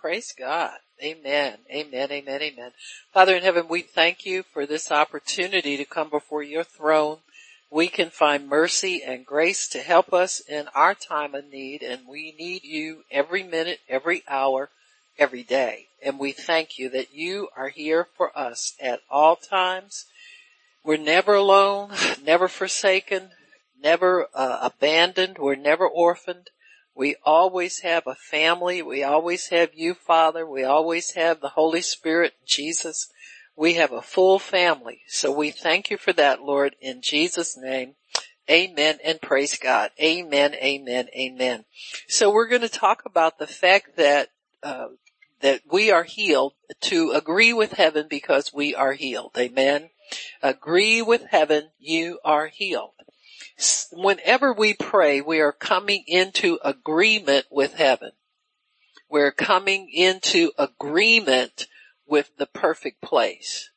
Praise God. Amen. Amen. Amen. Amen. Father in heaven, we thank you for this opportunity to come before your throne. We can find mercy and grace to help us in our time of need and we need you every minute, every hour, every day. And we thank you that you are here for us at all times. We're never alone, never forsaken, never uh, abandoned. We're never orphaned. We always have a family. We always have you, Father. We always have the Holy Spirit, Jesus. We have a full family. So we thank you for that, Lord, in Jesus name. Amen and praise God. Amen, amen, amen. So we're going to talk about the fact that, uh, that we are healed to agree with heaven because we are healed. Amen. Agree with heaven, you are healed whenever we pray, we are coming into agreement with heaven. We're coming into agreement with the perfect place.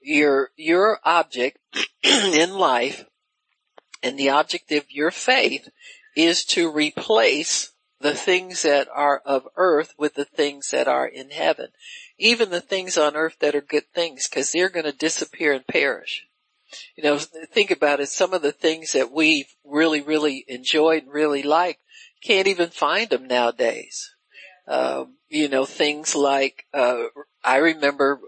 Your, your object in life and the object of your faith is to replace the things that are of earth with the things that are in heaven. Even the things on earth that are good things, cause they're gonna disappear and perish you know, think about it. Some of the things that we really, really enjoyed and really liked can't even find them nowadays. Um, you know, things like, uh, I remember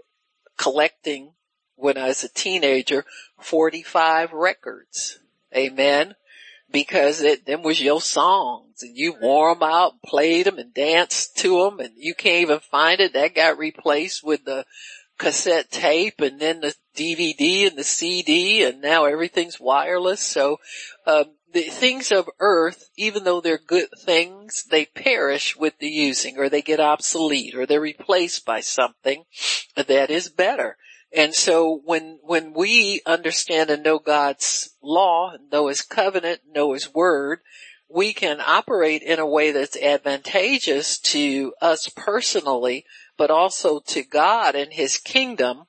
collecting when I was a teenager, 45 records. Amen. Because it, them was your songs and you wore them out, played them and danced to them and you can't even find it. That got replaced with the cassette tape and then the DVD and the CD and now everything's wireless. So, um, the things of earth, even though they're good things, they perish with the using or they get obsolete or they're replaced by something that is better. And so when, when we understand and know God's law, know His covenant, know His word, we can operate in a way that's advantageous to us personally but also to God and His kingdom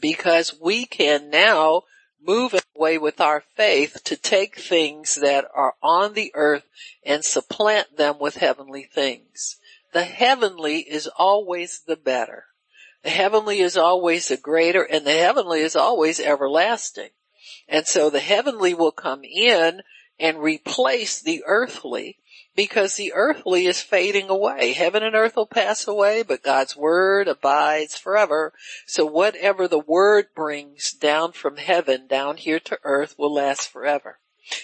because we can now move away with our faith to take things that are on the earth and supplant them with heavenly things. The heavenly is always the better. The heavenly is always the greater and the heavenly is always everlasting. And so the heavenly will come in and replace the earthly because the earthly is fading away. Heaven and earth will pass away, but God's word abides forever. So whatever the word brings down from heaven down here to earth will last forever.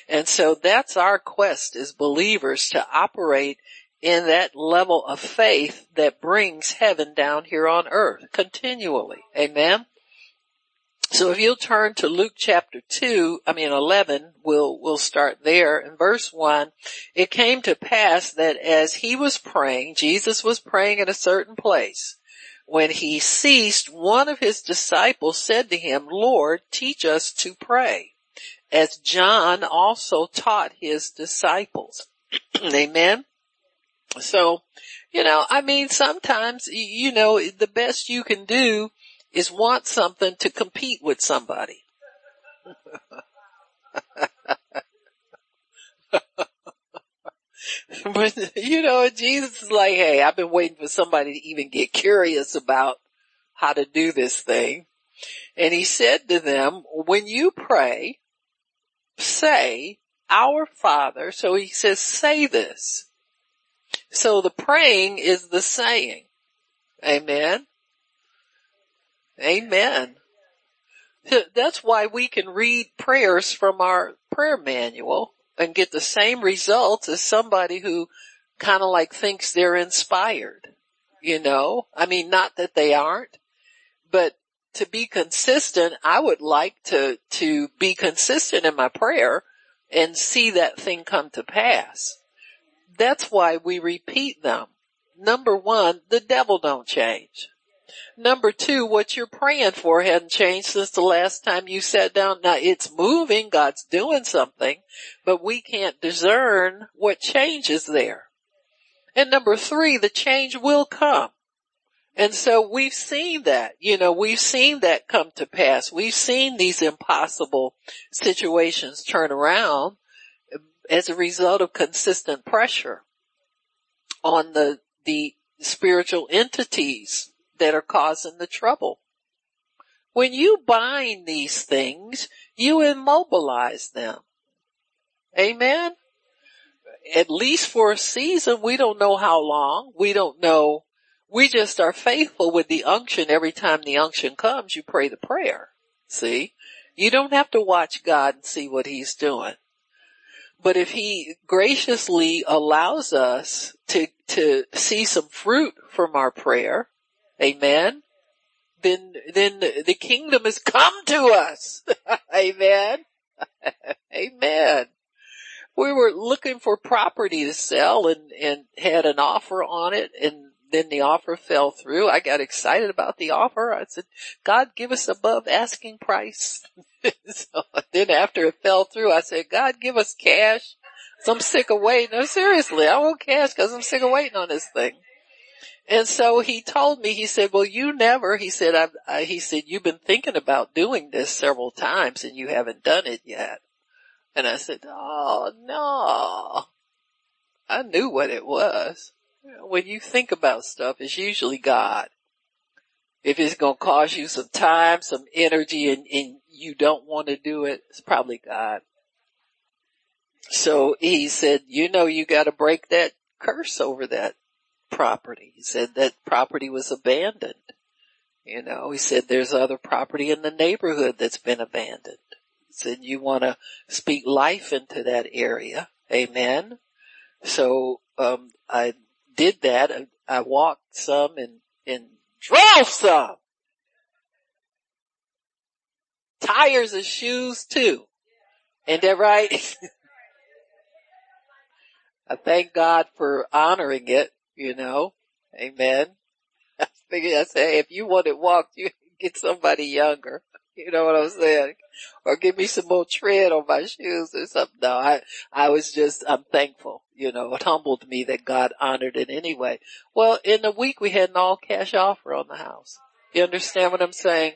And so that's our quest as believers to operate in that level of faith that brings heaven down here on earth continually. Amen. So if you'll turn to Luke chapter 2, I mean 11, we'll, we'll start there. In verse 1, it came to pass that as he was praying, Jesus was praying in a certain place. When he ceased, one of his disciples said to him, Lord, teach us to pray, as John also taught his disciples. Amen. So, you know, I mean, sometimes, you know, the best you can do is want something to compete with somebody. but you know, Jesus is like, hey, I've been waiting for somebody to even get curious about how to do this thing. And he said to them, when you pray, say, our Father. So he says, say this. So the praying is the saying. Amen. Amen. That's why we can read prayers from our prayer manual and get the same results as somebody who kind of like thinks they're inspired. You know, I mean, not that they aren't, but to be consistent, I would like to, to be consistent in my prayer and see that thing come to pass. That's why we repeat them. Number one, the devil don't change. Number two, what you're praying for hadn't changed since the last time you sat down. Now it's moving, God's doing something, but we can't discern what change is there. And number three, the change will come. And so we've seen that, you know, we've seen that come to pass. We've seen these impossible situations turn around as a result of consistent pressure on the, the spiritual entities that are causing the trouble. When you bind these things, you immobilize them. Amen? At least for a season, we don't know how long. We don't know. We just are faithful with the unction. Every time the unction comes, you pray the prayer. See? You don't have to watch God and see what he's doing. But if he graciously allows us to, to see some fruit from our prayer, amen, then, then the kingdom has come to us. amen. amen. We were looking for property to sell and, and had an offer on it and then the offer fell through. I got excited about the offer. I said, God give us above asking price. so then after it fell through, I said, God give us cash. So I'm sick of waiting. No, seriously, I want cash because I'm sick of waiting on this thing. And so he told me, he said, well, you never, he said, I, I, he said, you've been thinking about doing this several times and you haven't done it yet. And I said, oh no. I knew what it was. When you think about stuff, it's usually God. If it's going to cost you some time, some energy and, and you don't want to do it, it's probably God. So he said, you know, you got to break that curse over that property. He said that property was abandoned. You know, he said there's other property in the neighborhood that's been abandoned. He said you want to speak life into that area. Amen. So, um, I did that. I, I walked some and, and drove some. Tires and shoes too. Ain't that right? I thank God for honoring it, you know. Amen. I figured I say, hey, if you want it walked, you get somebody younger. You know what I'm saying? Or give me some more tread on my shoes or something. No, I, I was just, I'm thankful. You know, it humbled me that God honored it anyway. Well, in a week we had an all cash offer on the house. You understand what I'm saying?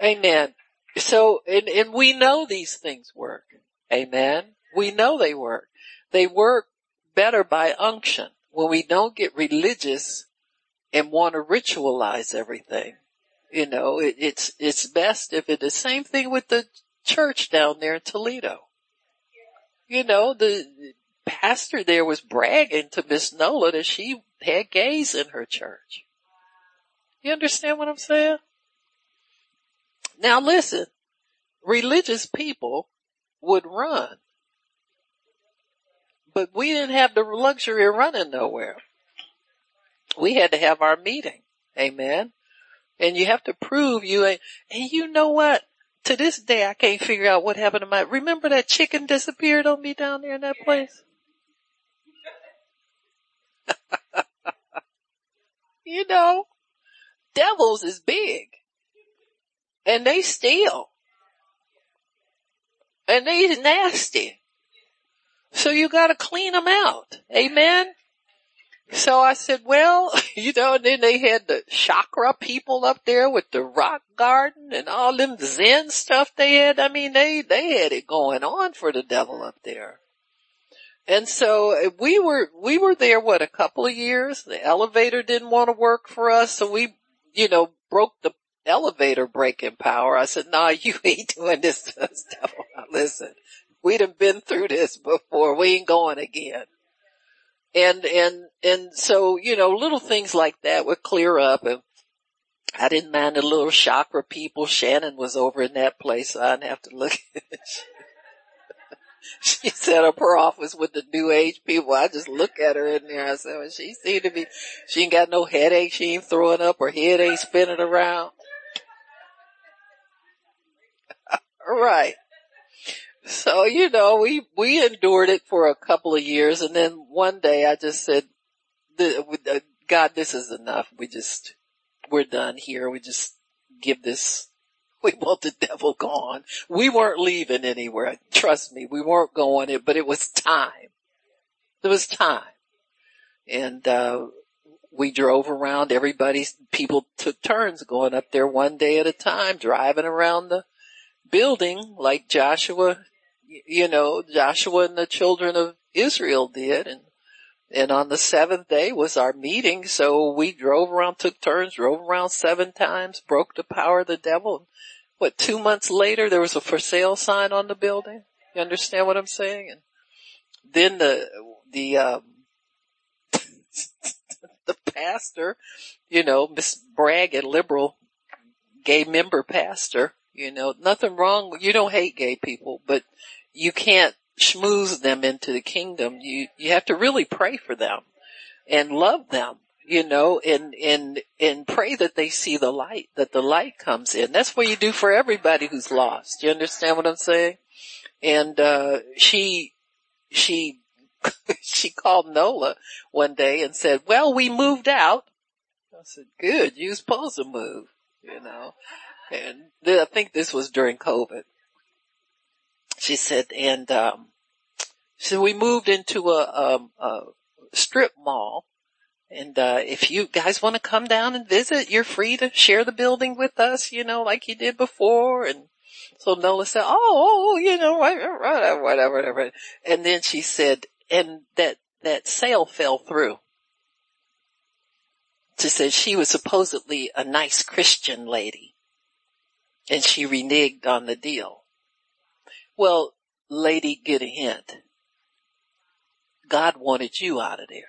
Amen. So, and, and we know these things work. Amen. We know they work. They work better by unction when we don't get religious and want to ritualize everything. You know, it, it's, it's best if it, the same thing with the church down there in Toledo. You know, the pastor there was bragging to Miss Nola that she had gays in her church. You understand what I'm saying? Now listen, religious people would run, but we didn't have the luxury of running nowhere. We had to have our meeting. Amen. And you have to prove you ain't, and you know what? To this day, I can't figure out what happened to my, remember that chicken disappeared on me down there in that place? you know, devils is big. And they steal. And they nasty. So you gotta clean them out. Amen? So I said, well, you know, and then they had the chakra people up there with the rock garden and all them Zen stuff they had. I mean, they, they had it going on for the devil up there. And so uh, we were, we were there, what, a couple of years? The elevator didn't want to work for us. So we, you know, broke the elevator breaking power. I said, nah, you ain't doing this to us, devil. Listen, we'd have been through this before. We ain't going again. And, and, and so, you know, little things like that would clear up and I didn't mind the little chakra people. Shannon was over in that place, so I didn't have to look. she set up her office with the new age people. I just look at her in there. I said, well, she seemed to be, she ain't got no headache. She ain't throwing up. Her head ain't spinning around. right. So, you know, we, we endured it for a couple of years and then one day I just said, uh, God, this is enough. We just, we're done here. We just give this, we want the devil gone. We weren't leaving anywhere. Trust me, we weren't going it, but it was time. It was time. And, uh, we drove around. Everybody, people took turns going up there one day at a time, driving around the building like Joshua you know, Joshua and the children of Israel did. And, And on the seventh day was our meeting, so we drove around, took turns, drove around seven times, broke the power of the devil. What, two months later there was a for sale sign on the building? You understand what I'm saying? And then the, the, um, the pastor, you know, Miss Bragg, a liberal gay member pastor, you know, nothing wrong. You don't hate gay people, but you can't schmooze them into the kingdom. You, you have to really pray for them and love them, you know, and, and, and pray that they see the light, that the light comes in. That's what you do for everybody who's lost. You understand what I'm saying? And, uh, she, she, she called Nola one day and said, well, we moved out. I said, good, you're supposed to move, you know, I think this was during COVID. She said, and, um, so we moved into a, a, a strip mall. And, uh, if you guys want to come down and visit, you're free to share the building with us, you know, like you did before. And so Nola said, oh, oh you know, whatever, whatever, whatever. And then she said, and that, that sale fell through. She said she was supposedly a nice Christian lady and she reneged on the deal. Well, lady, get a hint. God wanted you out of there.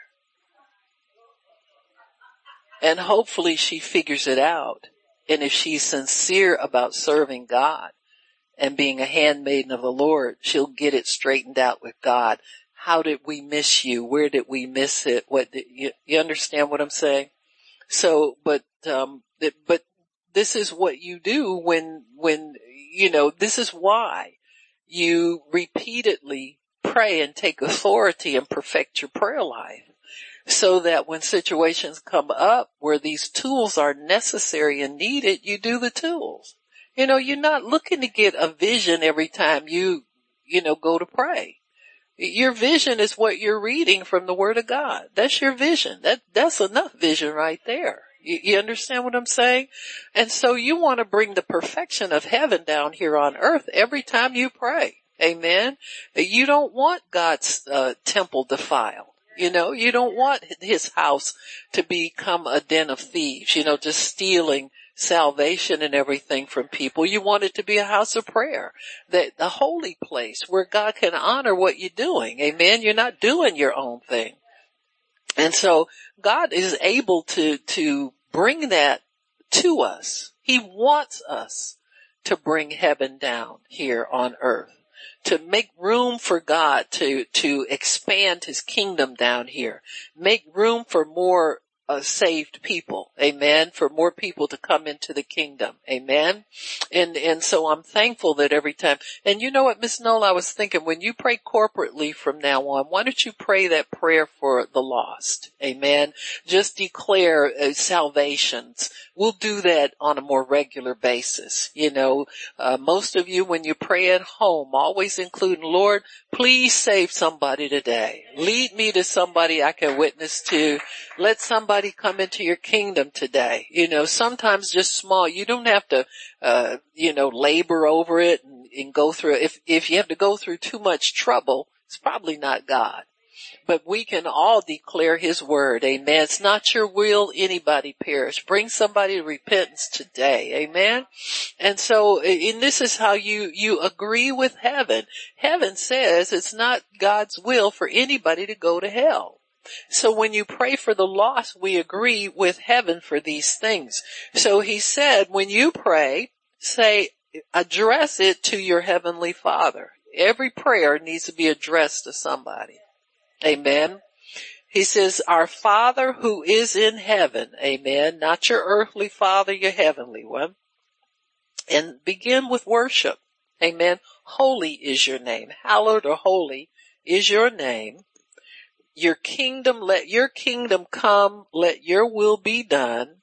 And hopefully she figures it out. And if she's sincere about serving God and being a handmaiden of the Lord, she'll get it straightened out with God. How did we miss you? Where did we miss it? What did you, you understand what I'm saying? So, but, um, but this is what you do when, when, you know, this is why you repeatedly pray and take authority and perfect your prayer life so that when situations come up where these tools are necessary and needed, you do the tools. You know, you're not looking to get a vision every time you, you know, go to pray. Your vision is what you're reading from the word of God. That's your vision. That, that's enough vision right there. You, you understand what I'm saying? And so you want to bring the perfection of heaven down here on earth every time you pray. Amen. You don't want God's uh, temple defiled. You know, you don't want his house to become a den of thieves, you know, just stealing salvation and everything from people. You want it to be a house of prayer, that the holy place where God can honor what you're doing. Amen. You're not doing your own thing. And so God is able to, to bring that to us. He wants us to bring heaven down here on earth to make room for God to, to expand his kingdom down here. Make room for more uh, saved people. Amen. For more people to come into the kingdom. Amen. And, and so I'm thankful that every time, and you know what, Miss Nola, I was thinking when you pray corporately from now on, why don't you pray that prayer for the lost? Amen. Just declare uh, salvations. We'll do that on a more regular basis. You know, uh, most of you when you pray at home, always including, Lord, please save somebody today. Lead me to somebody I can witness to. Let somebody come into your kingdom today. You know, sometimes just small. You don't have to, uh, you know, labor over it and, and go through. If if you have to go through too much trouble, it's probably not God but we can all declare his word. Amen. It's not your will anybody perish. Bring somebody to repentance today. Amen. And so, and this is how you, you agree with heaven. Heaven says it's not God's will for anybody to go to hell. So when you pray for the lost, we agree with heaven for these things. So he said, when you pray, say, address it to your heavenly father. Every prayer needs to be addressed to somebody. Amen. He says, our Father who is in heaven. Amen. Not your earthly father, your heavenly one. And begin with worship. Amen. Holy is your name. Hallowed or holy is your name. Your kingdom, let your kingdom come. Let your will be done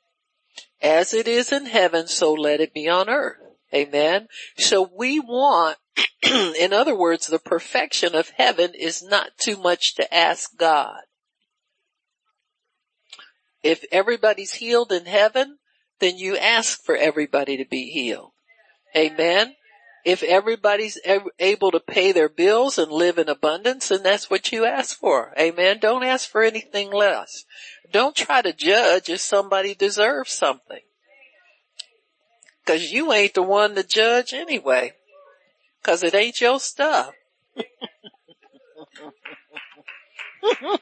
as it is in heaven. So let it be on earth. Amen. So we want in other words, the perfection of heaven is not too much to ask God. If everybody's healed in heaven, then you ask for everybody to be healed. Amen. If everybody's able to pay their bills and live in abundance, and that's what you ask for. Amen. Don't ask for anything less. Don't try to judge if somebody deserves something. Cause you ain't the one to judge anyway. Cause it ain't your stuff.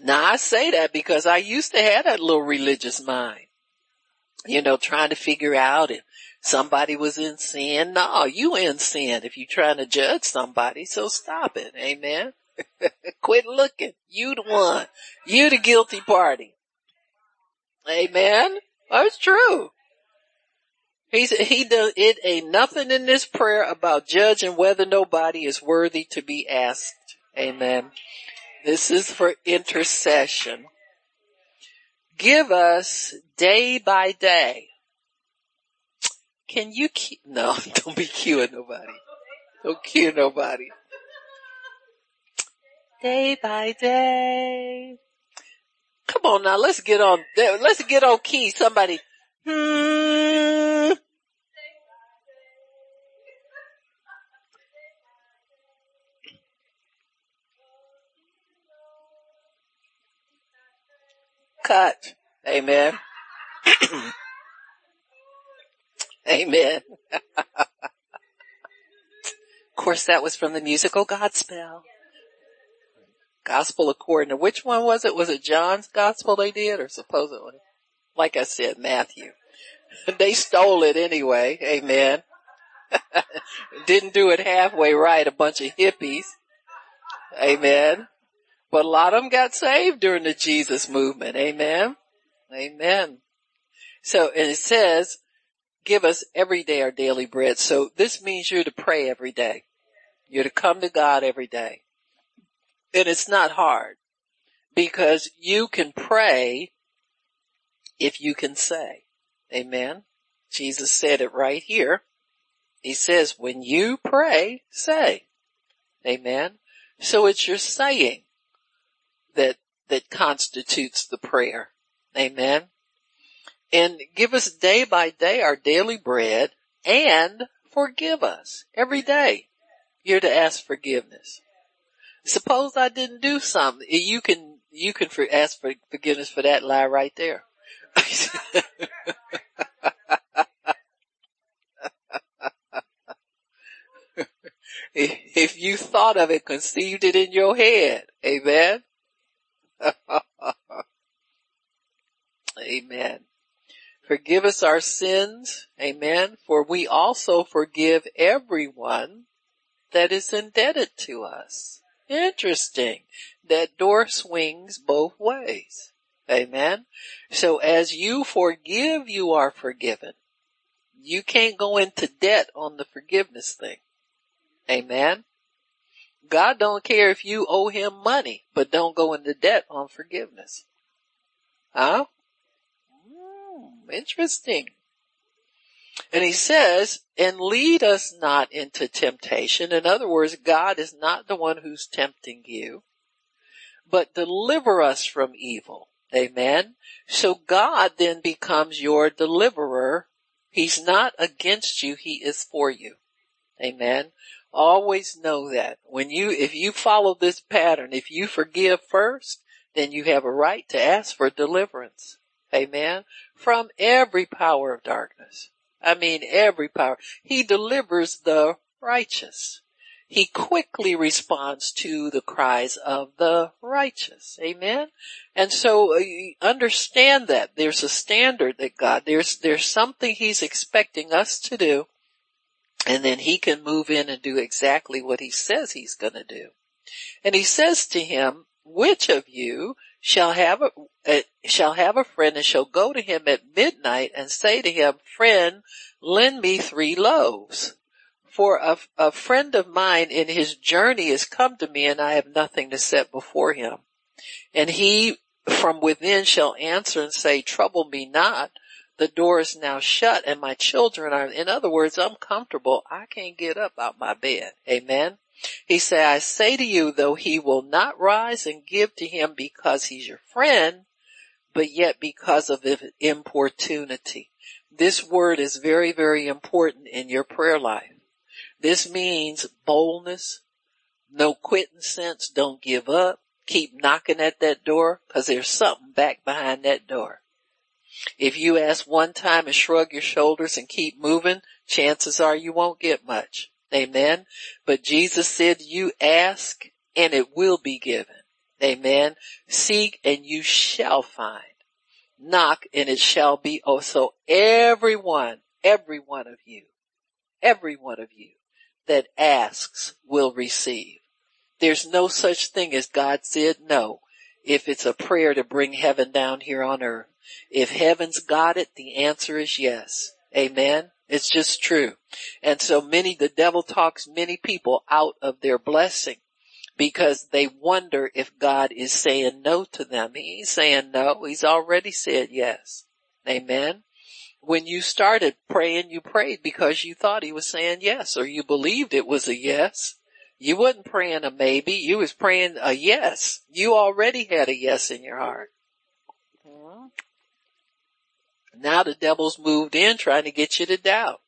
now I say that because I used to have that little religious mind. You know, trying to figure out if somebody was in sin. No, you in sin if you're trying to judge somebody, so stop it. Amen. Quit looking. You the one. You the guilty party. Amen. That's true. He's, he does, it ain't nothing in this prayer about judging whether nobody is worthy to be asked. Amen. This is for intercession. Give us day by day. Can you keep, no, don't be cueing nobody. Don't cue nobody. Day by day. Come on now, let's get on, let's get on key. Somebody, hmm. Cut. Amen. Amen. of course that was from the musical Godspell. Gospel according to which one was it? Was it John's gospel they did or supposedly? Like I said, Matthew. they stole it anyway. Amen. Didn't do it halfway right. A bunch of hippies. Amen. But a lot of them got saved during the Jesus movement. Amen. Amen. So, and it says, give us every day our daily bread. So this means you're to pray every day. You're to come to God every day. And it's not hard because you can pray if you can say. Amen. Jesus said it right here. He says, when you pray, say. Amen. So it's your saying that, that constitutes the prayer. Amen. And give us day by day our daily bread and forgive us every day. You're to ask forgiveness. Suppose I didn't do something. You can, you can for, ask for forgiveness for that lie right there. if you thought of it, conceived it in your head, amen. Amen. Forgive us our sins. Amen. For we also forgive everyone that is indebted to us. Interesting. That door swings both ways. Amen. So as you forgive, you are forgiven. You can't go into debt on the forgiveness thing. Amen. God don't care if you owe him money, but don't go into debt on forgiveness. Huh? Mm, interesting. And he says, and lead us not into temptation. In other words, God is not the one who's tempting you, but deliver us from evil. Amen. So God then becomes your deliverer. He's not against you. He is for you. Amen. Always know that when you, if you follow this pattern, if you forgive first, then you have a right to ask for deliverance. Amen. From every power of darkness. I mean every power. He delivers the righteous. He quickly responds to the cries of the righteous. Amen. And so uh, understand that there's a standard that God, there's, there's something he's expecting us to do and then he can move in and do exactly what he says he's going to do. And he says to him, which of you shall have a, uh, shall have a friend and shall go to him at midnight and say to him, friend, lend me three loaves. For a, a friend of mine in his journey has come to me and I have nothing to set before him. And he from within shall answer and say, trouble me not the door is now shut and my children are, in other words, I'm comfortable. I can't get up out my bed. Amen. He said, I say to you, though he will not rise and give to him because he's your friend, but yet because of importunity. This word is very, very important in your prayer life. This means boldness, no quitting sense, don't give up, keep knocking at that door because there's something back behind that door. If you ask one time and shrug your shoulders and keep moving, chances are you won't get much. Amen. But Jesus said you ask and it will be given. Amen. Seek and you shall find. Knock and it shall be also everyone, every one of you, every one of you that asks will receive. There's no such thing as God said no if it's a prayer to bring heaven down here on earth. If heaven's got it, the answer is yes. Amen. It's just true. And so many, the devil talks many people out of their blessing because they wonder if God is saying no to them. He ain't saying no. He's already said yes. Amen. When you started praying, you prayed because you thought he was saying yes or you believed it was a yes. You wasn't praying a maybe. You was praying a yes. You already had a yes in your heart. Now the devil's moved in trying to get you to doubt.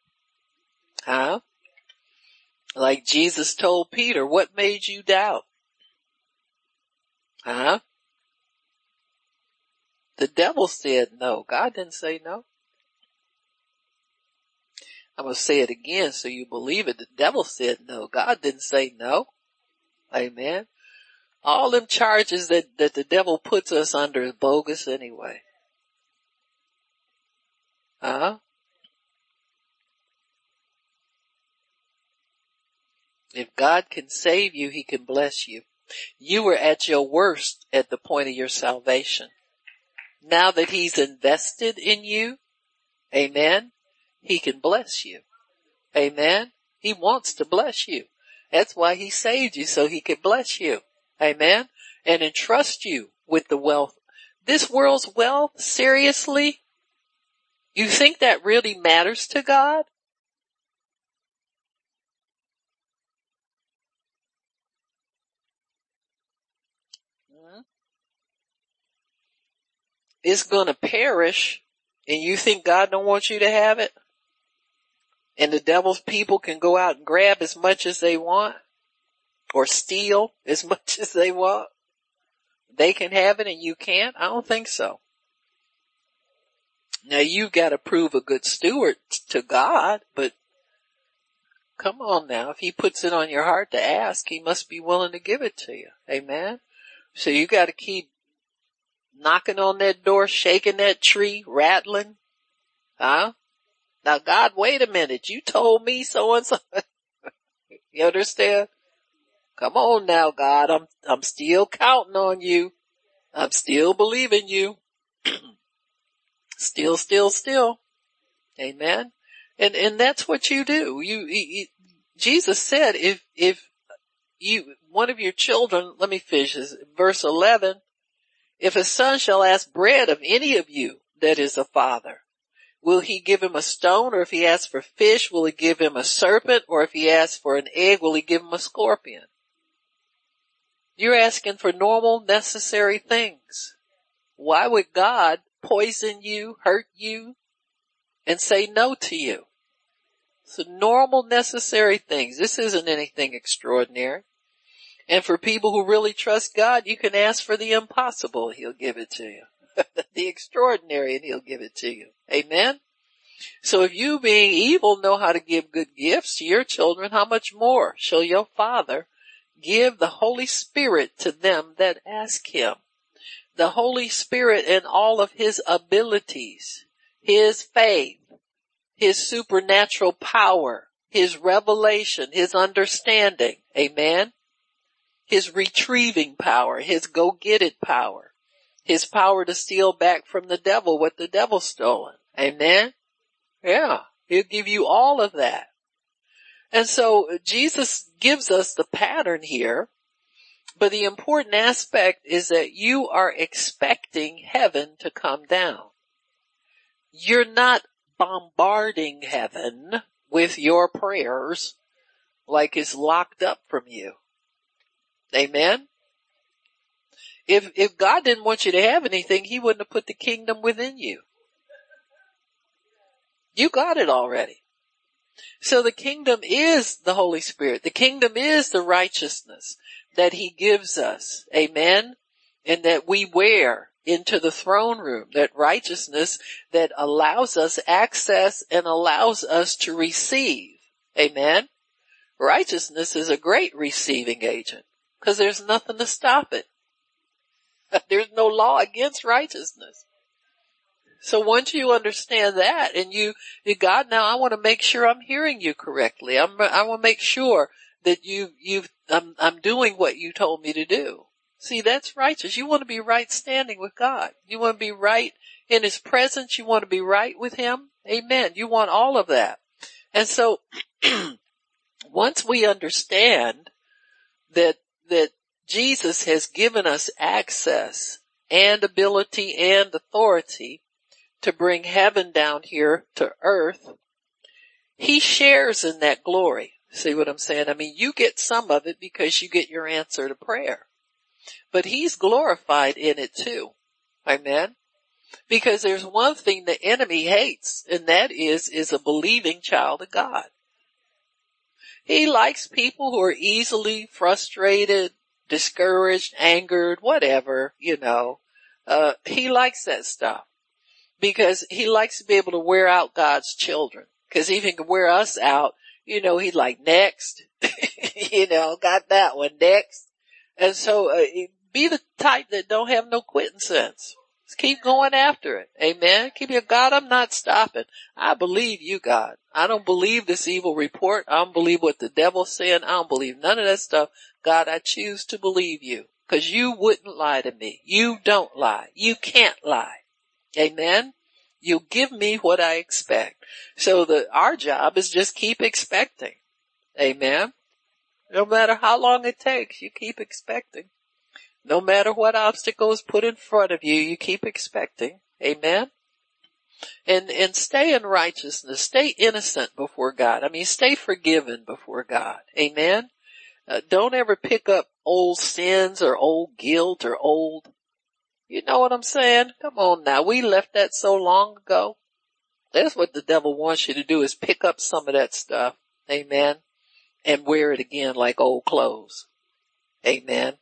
Huh? Like Jesus told Peter, what made you doubt? Huh? The devil said no. God didn't say no. I'm going to say it again so you believe it. The devil said no. God didn't say no. Amen. All them charges that, that the devil puts us under is bogus anyway. Huh? If God can save you, He can bless you. You were at your worst at the point of your salvation. Now that He's invested in you, amen, He can bless you. Amen. He wants to bless you. That's why He saved you so He could bless you. Amen. And entrust you with the wealth. This world's wealth, seriously? You think that really matters to God? It's gonna perish and you think God don't want you to have it? And the devil's people can go out and grab as much as they want or steal as much as they want? They can have it and you can't? I don't think so. Now you gotta prove a good steward to God, but come on now. If he puts it on your heart to ask, he must be willing to give it to you. Amen. So you gotta keep knocking on that door, shaking that tree, rattling. Huh? Now God, wait a minute. You told me so and so. you understand? Come on now, God. I'm, I'm still counting on you. I'm still believing you. Still, still, still. Amen. And, and that's what you do. You, you, Jesus said if, if you, one of your children, let me finish this, verse 11, if a son shall ask bread of any of you that is a father, will he give him a stone or if he asks for fish, will he give him a serpent or if he asks for an egg, will he give him a scorpion? You're asking for normal, necessary things. Why would God poison you, hurt you, and say no to you. So normal necessary things. This isn't anything extraordinary. And for people who really trust God, you can ask for the impossible. He'll give it to you. the extraordinary and he'll give it to you. Amen. So if you being evil know how to give good gifts to your children, how much more shall your father give the Holy Spirit to them that ask him? The Holy Spirit and all of his abilities, his faith, his supernatural power, his revelation, his understanding. Amen. His retrieving power, his go get it power, his power to steal back from the devil what the devil stolen. Amen. Yeah. He'll give you all of that. And so Jesus gives us the pattern here but the important aspect is that you are expecting heaven to come down. You're not bombarding heaven with your prayers like it's locked up from you. Amen. If, if God didn't want you to have anything, he wouldn't have put the kingdom within you. You got it already. So the kingdom is the Holy Spirit. The kingdom is the righteousness that he gives us. Amen. And that we wear into the throne room, that righteousness that allows us access and allows us to receive. Amen. Righteousness is a great receiving agent because there's nothing to stop it. There's no law against righteousness. So once you understand that and you, you God, now I want to make sure I'm hearing you correctly. I'm, I want to make sure that you, you've, I'm, I'm doing what you told me to do. See, that's righteous. You want to be right standing with God. You want to be right in His presence. You want to be right with Him. Amen. You want all of that. And so once we understand that, that Jesus has given us access and ability and authority to bring heaven down here to earth, he shares in that glory. See what I'm saying? I mean, you get some of it because you get your answer to prayer, but he's glorified in it too. Amen. Because there's one thing the enemy hates and that is, is a believing child of God. He likes people who are easily frustrated, discouraged, angered, whatever, you know. Uh, he likes that stuff because he likes to be able to wear out God's children. Cause he can wear us out, you know, he's like, next, you know, got that one next. And so, uh, be the type that don't have no quitting sense. Just keep going after it. Amen. Keep your God, I'm not stopping. I believe you, God. I don't believe this evil report. I don't believe what the devil's saying. I don't believe none of that stuff. God, I choose to believe you because you wouldn't lie to me. You don't lie. You can't lie. Amen. You give me what I expect. So the, our job is just keep expecting. Amen. No matter how long it takes, you keep expecting. No matter what obstacles put in front of you, you keep expecting. Amen. And, and stay in righteousness. Stay innocent before God. I mean, stay forgiven before God. Amen. Uh, don't ever pick up old sins or old guilt or old you know what I'm saying? Come on now. We left that so long ago. That's what the devil wants you to do is pick up some of that stuff. Amen. And wear it again like old clothes. Amen.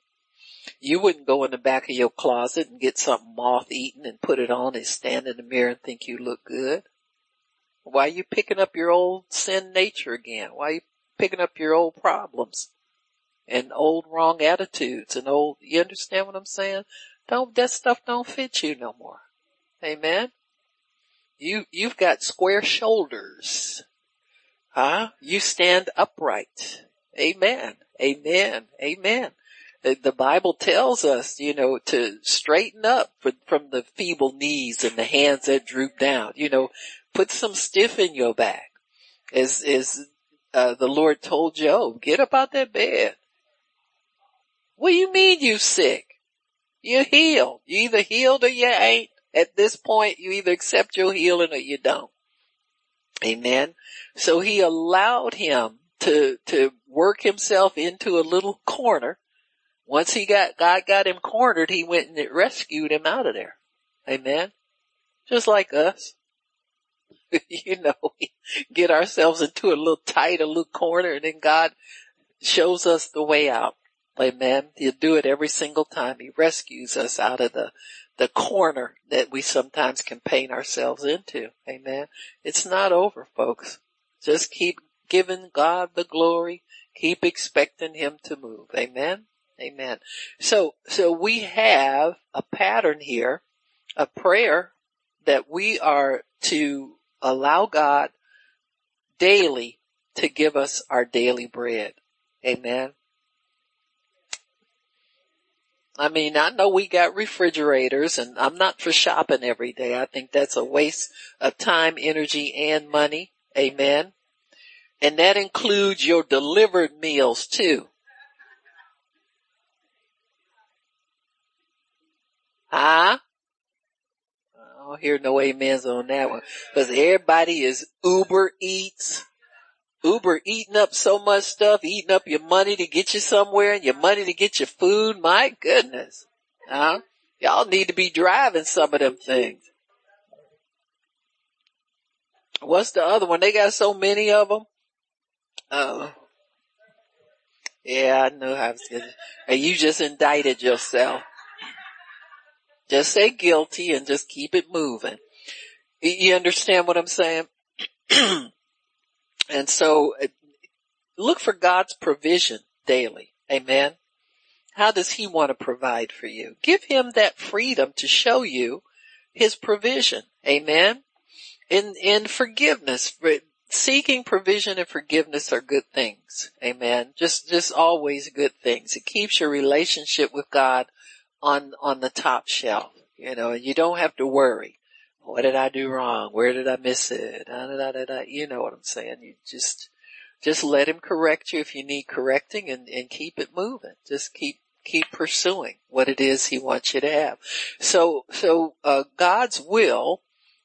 You wouldn't go in the back of your closet and get something moth eaten and put it on and stand in the mirror and think you look good. Why are you picking up your old sin nature again? Why are you picking up your old problems and old wrong attitudes and old, you understand what I'm saying? Don't, that stuff don't fit you no more. Amen. You, you've got square shoulders. Huh? You stand upright. Amen. Amen. Amen. The, Bible tells us, you know, to straighten up from the feeble knees and the hands that droop down. You know, put some stiff in your back. As, as, uh, the Lord told Job, get up out that bed. What do you mean you sick? You're healed. You either healed or you ain't. At this point, you either accept your healing or you don't. Amen. So he allowed him to, to work himself into a little corner. Once he got, God got him cornered, he went and rescued him out of there. Amen. Just like us. you know, we get ourselves into a little tight, a little corner and then God shows us the way out. Amen. He'll do it every single time. He rescues us out of the, the corner that we sometimes can paint ourselves into. Amen. It's not over, folks. Just keep giving God the glory. Keep expecting Him to move. Amen. Amen. So, so we have a pattern here, a prayer that we are to allow God daily to give us our daily bread. Amen. I mean, I know we got refrigerators and I'm not for shopping every day. I think that's a waste of time, energy, and money. Amen. And that includes your delivered meals too. Huh? I don't hear no amens on that one. Cause everybody is Uber Eats, Uber eating up so much stuff, eating up your money to get you somewhere and your money to get your food. My goodness. Huh? Y'all need to be driving some of them things. What's the other one? They got so many of them. Oh. Uh, yeah, I know how it's gonna, and you just indicted yourself. Just say guilty and just keep it moving. You understand what I'm saying? and so uh, look for God's provision daily. Amen. How does he want to provide for you? Give him that freedom to show you his provision. Amen. In, in forgiveness, seeking provision and forgiveness are good things. Amen. Just, just always good things. It keeps your relationship with God on, on the top shelf. You know, you don't have to worry. What did I do wrong? Where did I miss it? Da, da, da, da, you know what I'm saying. You just, just let him correct you if you need correcting and, and keep it moving. Just keep, keep pursuing what it is he wants you to have. So, so, uh, God's will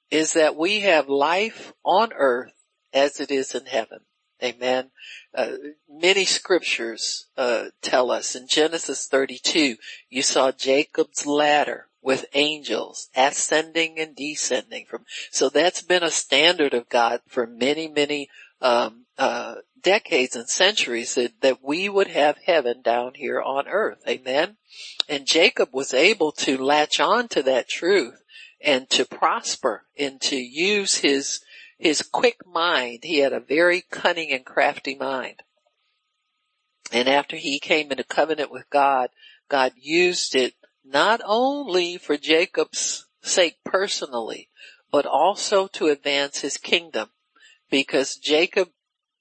is that we have life on earth as it is in heaven. Amen. Uh, many scriptures uh, tell us in Genesis 32, you saw Jacob's ladder with angels ascending and descending from. So that's been a standard of God for many, many um, uh, decades and centuries that, that we would have heaven down here on earth. Amen. And Jacob was able to latch on to that truth and to prosper and to use his his quick mind. He had a very cunning and crafty mind. And after he came into covenant with God, God used it not only for Jacob's sake personally, but also to advance his kingdom because Jacob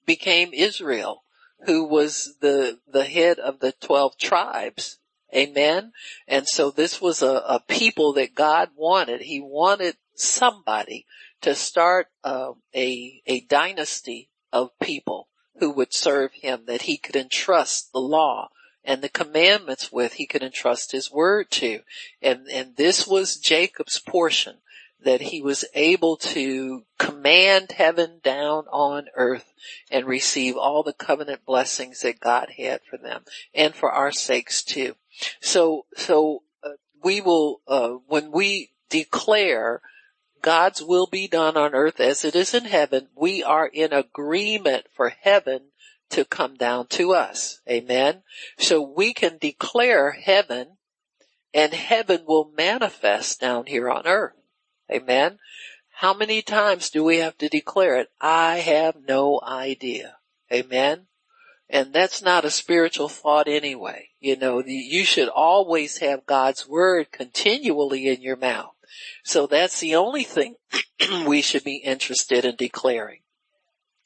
became Israel who was the, the head of the 12 tribes. Amen. And so this was a, a people that God wanted. He wanted somebody to start uh, a a dynasty of people who would serve him that he could entrust the law and the commandments with he could entrust his word to and and this was Jacob's portion that he was able to command heaven down on earth and receive all the covenant blessings that God had for them and for our sakes too. So, so uh, we will, uh, when we declare God's will be done on earth as it is in heaven, we are in agreement for heaven to come down to us. Amen. So we can declare heaven and heaven will manifest down here on earth. Amen. How many times do we have to declare it? I have no idea. Amen. And that's not a spiritual thought anyway. You know, you should always have God's word continually in your mouth. So that's the only thing we should be interested in declaring.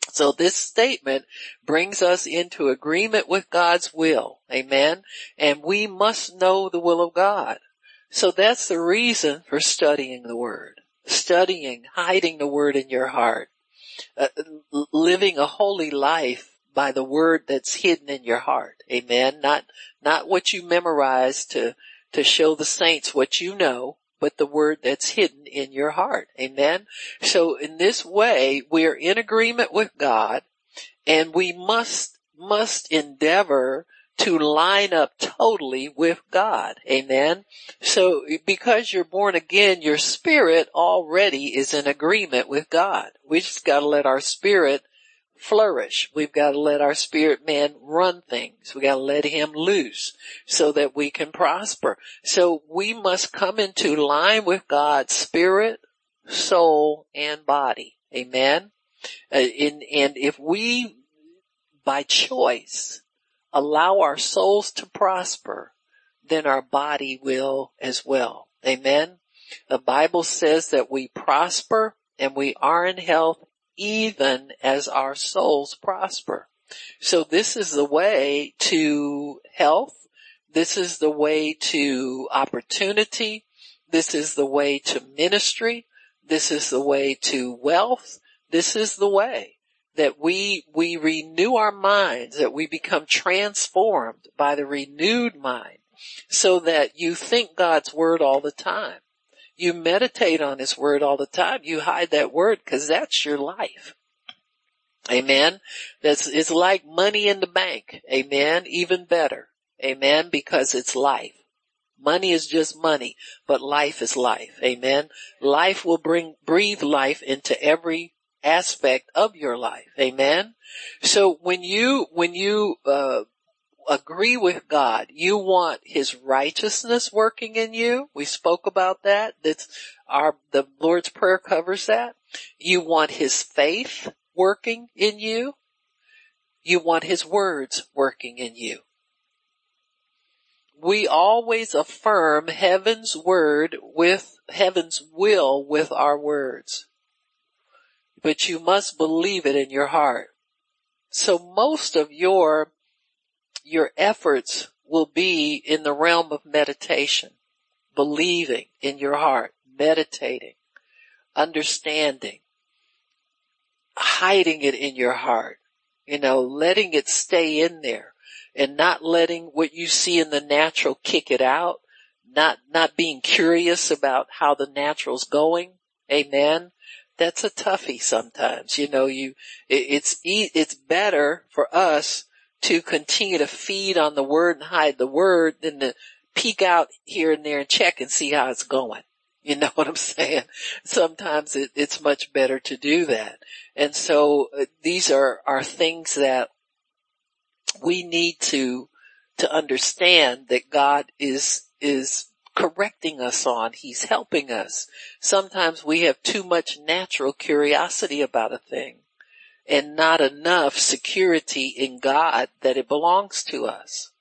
So this statement brings us into agreement with God's will. Amen. And we must know the will of God. So that's the reason for studying the word. Studying, hiding the word in your heart. Uh, living a holy life by the word that's hidden in your heart. Amen. Not, not what you memorize to, to show the saints what you know, but the word that's hidden in your heart. Amen. So in this way, we are in agreement with God and we must, must endeavor to line up totally with God. Amen. So because you're born again, your spirit already is in agreement with God. We just gotta let our spirit flourish. We've got to let our spirit man run things. We got to let him loose so that we can prosper. So we must come into line with God's spirit, soul, and body. Amen. Uh, and if we, by choice, allow our souls to prosper, then our body will as well. Amen. The Bible says that we prosper and we are in health even as our souls prosper. So this is the way to health. This is the way to opportunity. This is the way to ministry. This is the way to wealth. This is the way that we, we renew our minds, that we become transformed by the renewed mind so that you think God's word all the time. You meditate on His Word all the time. You hide that Word because that's your life. Amen. That's, it's like money in the bank. Amen. Even better. Amen. Because it's life. Money is just money, but life is life. Amen. Life will bring, breathe life into every aspect of your life. Amen. So when you, when you, uh, agree with God, you want His righteousness working in you. We spoke about that. That's our, the Lord's Prayer covers that. You want His faith working in you. You want His words working in you. We always affirm heaven's word with heaven's will with our words. But you must believe it in your heart. So most of your, your efforts will be in the realm of meditation, believing in your heart, meditating, understanding, hiding it in your heart, you know, letting it stay in there and not letting what you see in the natural kick it out, not, not being curious about how the natural's going. Amen. That's a toughie sometimes. You know, you, it, it's, it's better for us to continue to feed on the word and hide the word than to peek out here and there and check and see how it's going. You know what I'm saying? Sometimes it, it's much better to do that. And so uh, these are, are things that we need to, to understand that God is, is correcting us on. He's helping us. Sometimes we have too much natural curiosity about a thing and not enough security in God that it belongs to us.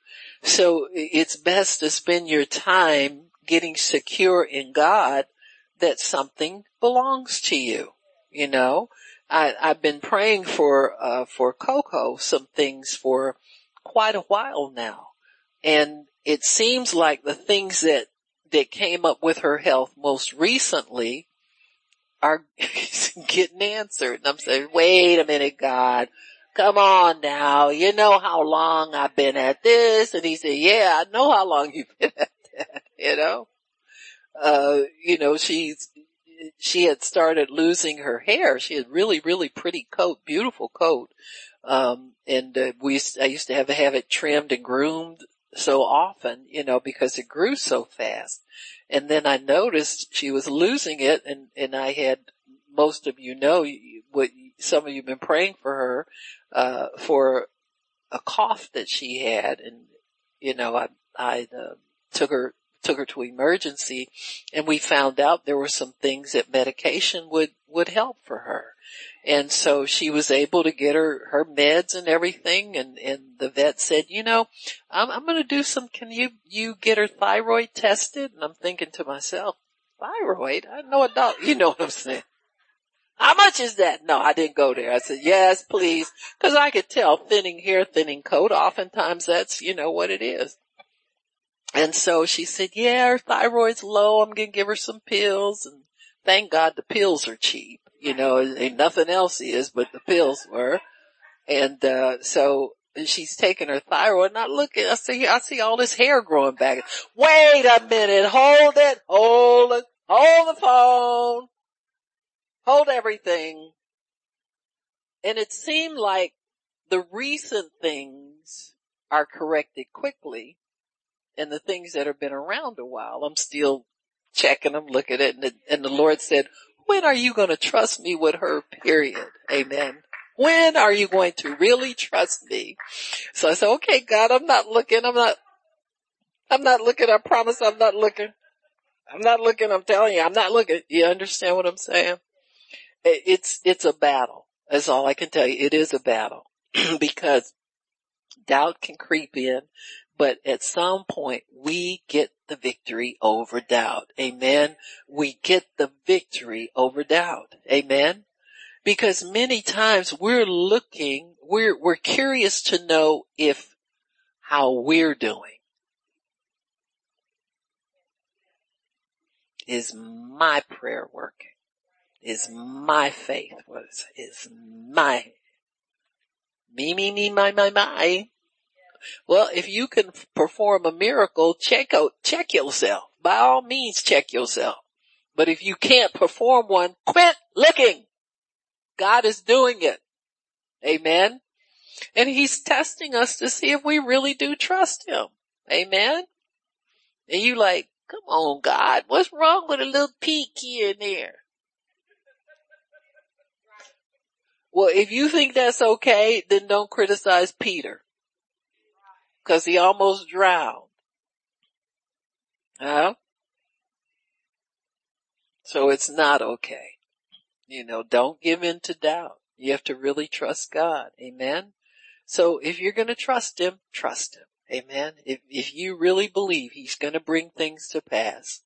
So it's best to spend your time getting secure in God that something belongs to you, you know? I, have been praying for, uh, for Coco some things for quite a while now. And it seems like the things that, that came up with her health most recently are getting answered. And I'm saying, wait a minute, God, come on now. You know how long I've been at this. And he said, yeah, I know how long you've been at that, you know? Uh, you know, she's, she had started losing her hair. She had really, really pretty coat, beautiful coat. Um, and uh, we, I used to have to have it trimmed and groomed so often, you know, because it grew so fast. And then I noticed she was losing it and, and I had, most of you know what some of you have been praying for her, uh, for a cough that she had and, you know, I, I, uh, took her took her to emergency and we found out there were some things that medication would, would help for her. And so she was able to get her, her meds and everything. And, and the vet said, you know, I'm, I'm going to do some, can you, you get her thyroid tested? And I'm thinking to myself, thyroid? I know a dog, you know what I'm saying. How much is that? No, I didn't go there. I said, yes, please. Cause I could tell thinning hair, thinning coat. Oftentimes that's, you know, what it is. And so she said, yeah, her thyroid's low. I'm going to give her some pills. And thank God the pills are cheap. You know, ain't nothing else is, but the pills were. And, uh, so she's taking her thyroid. Not looking, I see, I see all this hair growing back. Wait a minute. Hold it. Hold it. Hold the phone. Hold everything. And it seemed like the recent things are corrected quickly and the things that have been around a while, I'm still checking them, looking at it. And the, and the Lord said, when are you going to trust me with her period? Amen. When are you going to really trust me? So I said, okay, God, I'm not looking. I'm not, I'm not looking. I promise I'm not looking. I'm not looking. I'm telling you, I'm not looking. You understand what I'm saying? It's, it's a battle. That's all I can tell you. It is a battle because doubt can creep in. But at some point we get the victory over doubt. Amen. We get the victory over doubt. Amen. Because many times we're looking, we're, we're curious to know if how we're doing. Is my prayer working? Is my faith, what is, is my, me, me, me, my, my, my, well, if you can perform a miracle, check out, check yourself. By all means, check yourself. But if you can't perform one, quit looking. God is doing it. Amen. And he's testing us to see if we really do trust him. Amen. And you like, come on God, what's wrong with a little peek here and there? Well, if you think that's okay, then don't criticize Peter. Cause he almost drowned. Huh? So it's not okay. You know, don't give in to doubt. You have to really trust God. Amen. So if you're going to trust him, trust him. Amen. If, if you really believe he's going to bring things to pass.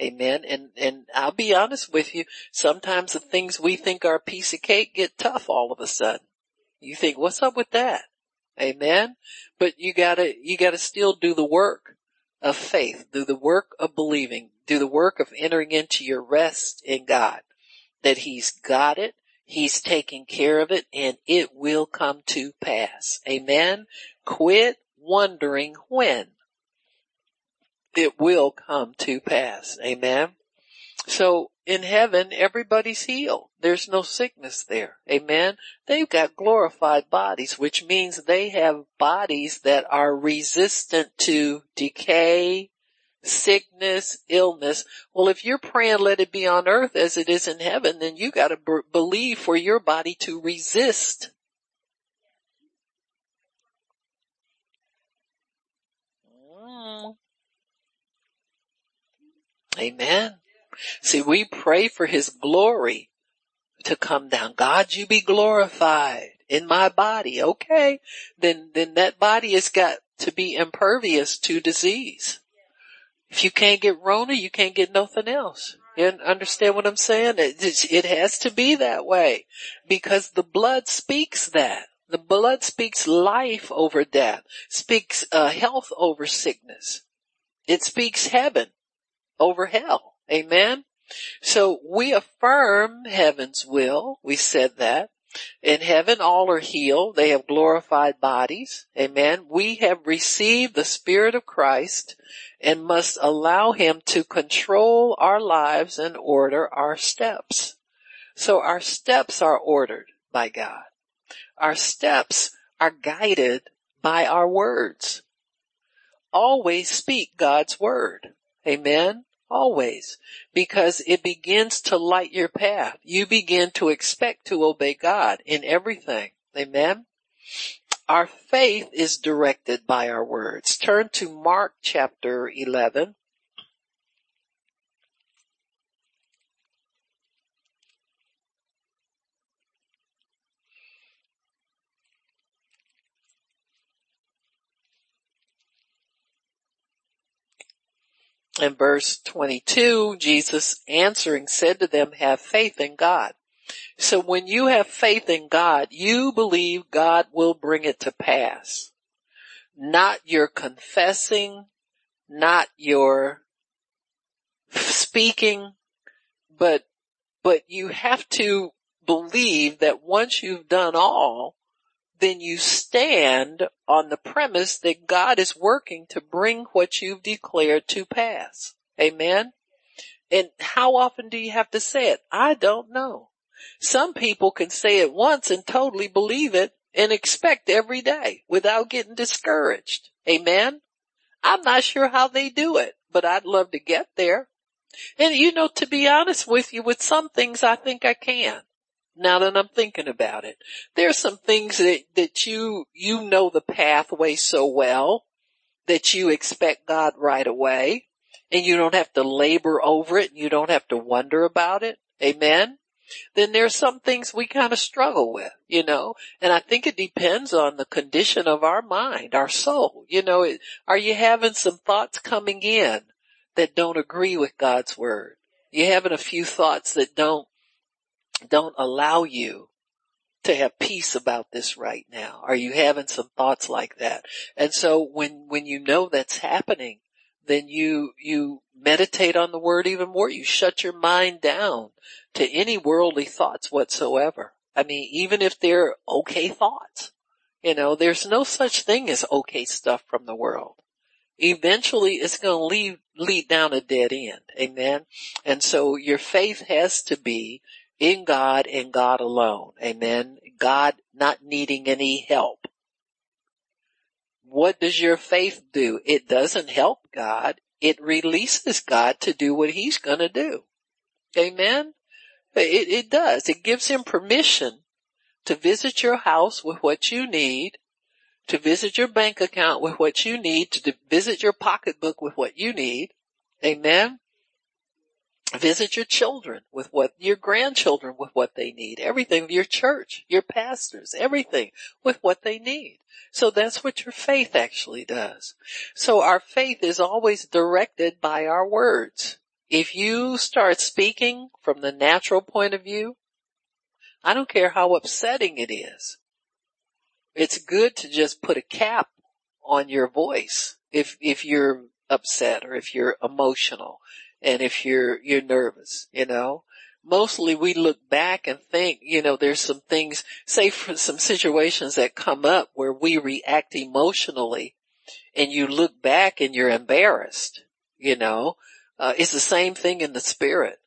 Amen. And, and I'll be honest with you. Sometimes the things we think are a piece of cake get tough all of a sudden. You think, what's up with that? Amen. But you gotta, you gotta still do the work of faith, do the work of believing, do the work of entering into your rest in God, that he's got it, he's taking care of it, and it will come to pass. Amen. Quit wondering when it will come to pass. Amen. So in heaven, everybody's healed. There's no sickness there. Amen. They've got glorified bodies, which means they have bodies that are resistant to decay, sickness, illness. Well, if you're praying, let it be on earth as it is in heaven, then you gotta b- believe for your body to resist. Mm. Amen. See, we pray for his glory to come down. God, you be glorified in my body. Okay. Then, then that body has got to be impervious to disease. If you can't get Rona, you can't get nothing else. You understand what I'm saying? It, it has to be that way because the blood speaks that. The blood speaks life over death, speaks uh, health over sickness. It speaks heaven over hell. Amen. So we affirm heaven's will. We said that. In heaven, all are healed. They have glorified bodies. Amen. We have received the Spirit of Christ and must allow Him to control our lives and order our steps. So our steps are ordered by God. Our steps are guided by our words. Always speak God's word. Amen. Always. Because it begins to light your path. You begin to expect to obey God in everything. Amen. Our faith is directed by our words. Turn to Mark chapter 11. In verse 22, Jesus answering said to them, have faith in God. So when you have faith in God, you believe God will bring it to pass. Not your confessing, not your speaking, but, but you have to believe that once you've done all, then you stand on the premise that God is working to bring what you've declared to pass. Amen. And how often do you have to say it? I don't know. Some people can say it once and totally believe it and expect every day without getting discouraged. Amen. I'm not sure how they do it, but I'd love to get there. And you know, to be honest with you, with some things I think I can now that I'm thinking about it. There are some things that, that you, you know the pathway so well that you expect God right away and you don't have to labor over it and you don't have to wonder about it. Amen. Then there's some things we kind of struggle with, you know, and I think it depends on the condition of our mind, our soul. You know, are you having some thoughts coming in that don't agree with God's word? You having a few thoughts that don't don't allow you to have peace about this right now? Are you having some thoughts like that? And so when, when you know that's happening, then you, you meditate on the word even more. You shut your mind down to any worldly thoughts whatsoever. I mean, even if they're okay thoughts, you know, there's no such thing as okay stuff from the world. Eventually it's going to lead, lead down a dead end. Amen. And so your faith has to be in God and God alone. Amen. God not needing any help. What does your faith do? It doesn't help God. it releases God to do what he's going to do. Amen. It, it does. It gives him permission to visit your house with what you need, to visit your bank account with what you need, to visit your pocketbook with what you need. Amen. Visit your children with what, your grandchildren with what they need, everything, your church, your pastors, everything with what they need. So that's what your faith actually does. So our faith is always directed by our words. If you start speaking from the natural point of view, I don't care how upsetting it is. It's good to just put a cap on your voice if, if you're upset or if you're emotional and if you're, you're nervous, you know, mostly we look back and think, you know, there's some things, say for some situations that come up where we react emotionally and you look back and you're embarrassed, you know, uh, it's the same thing in the spirit.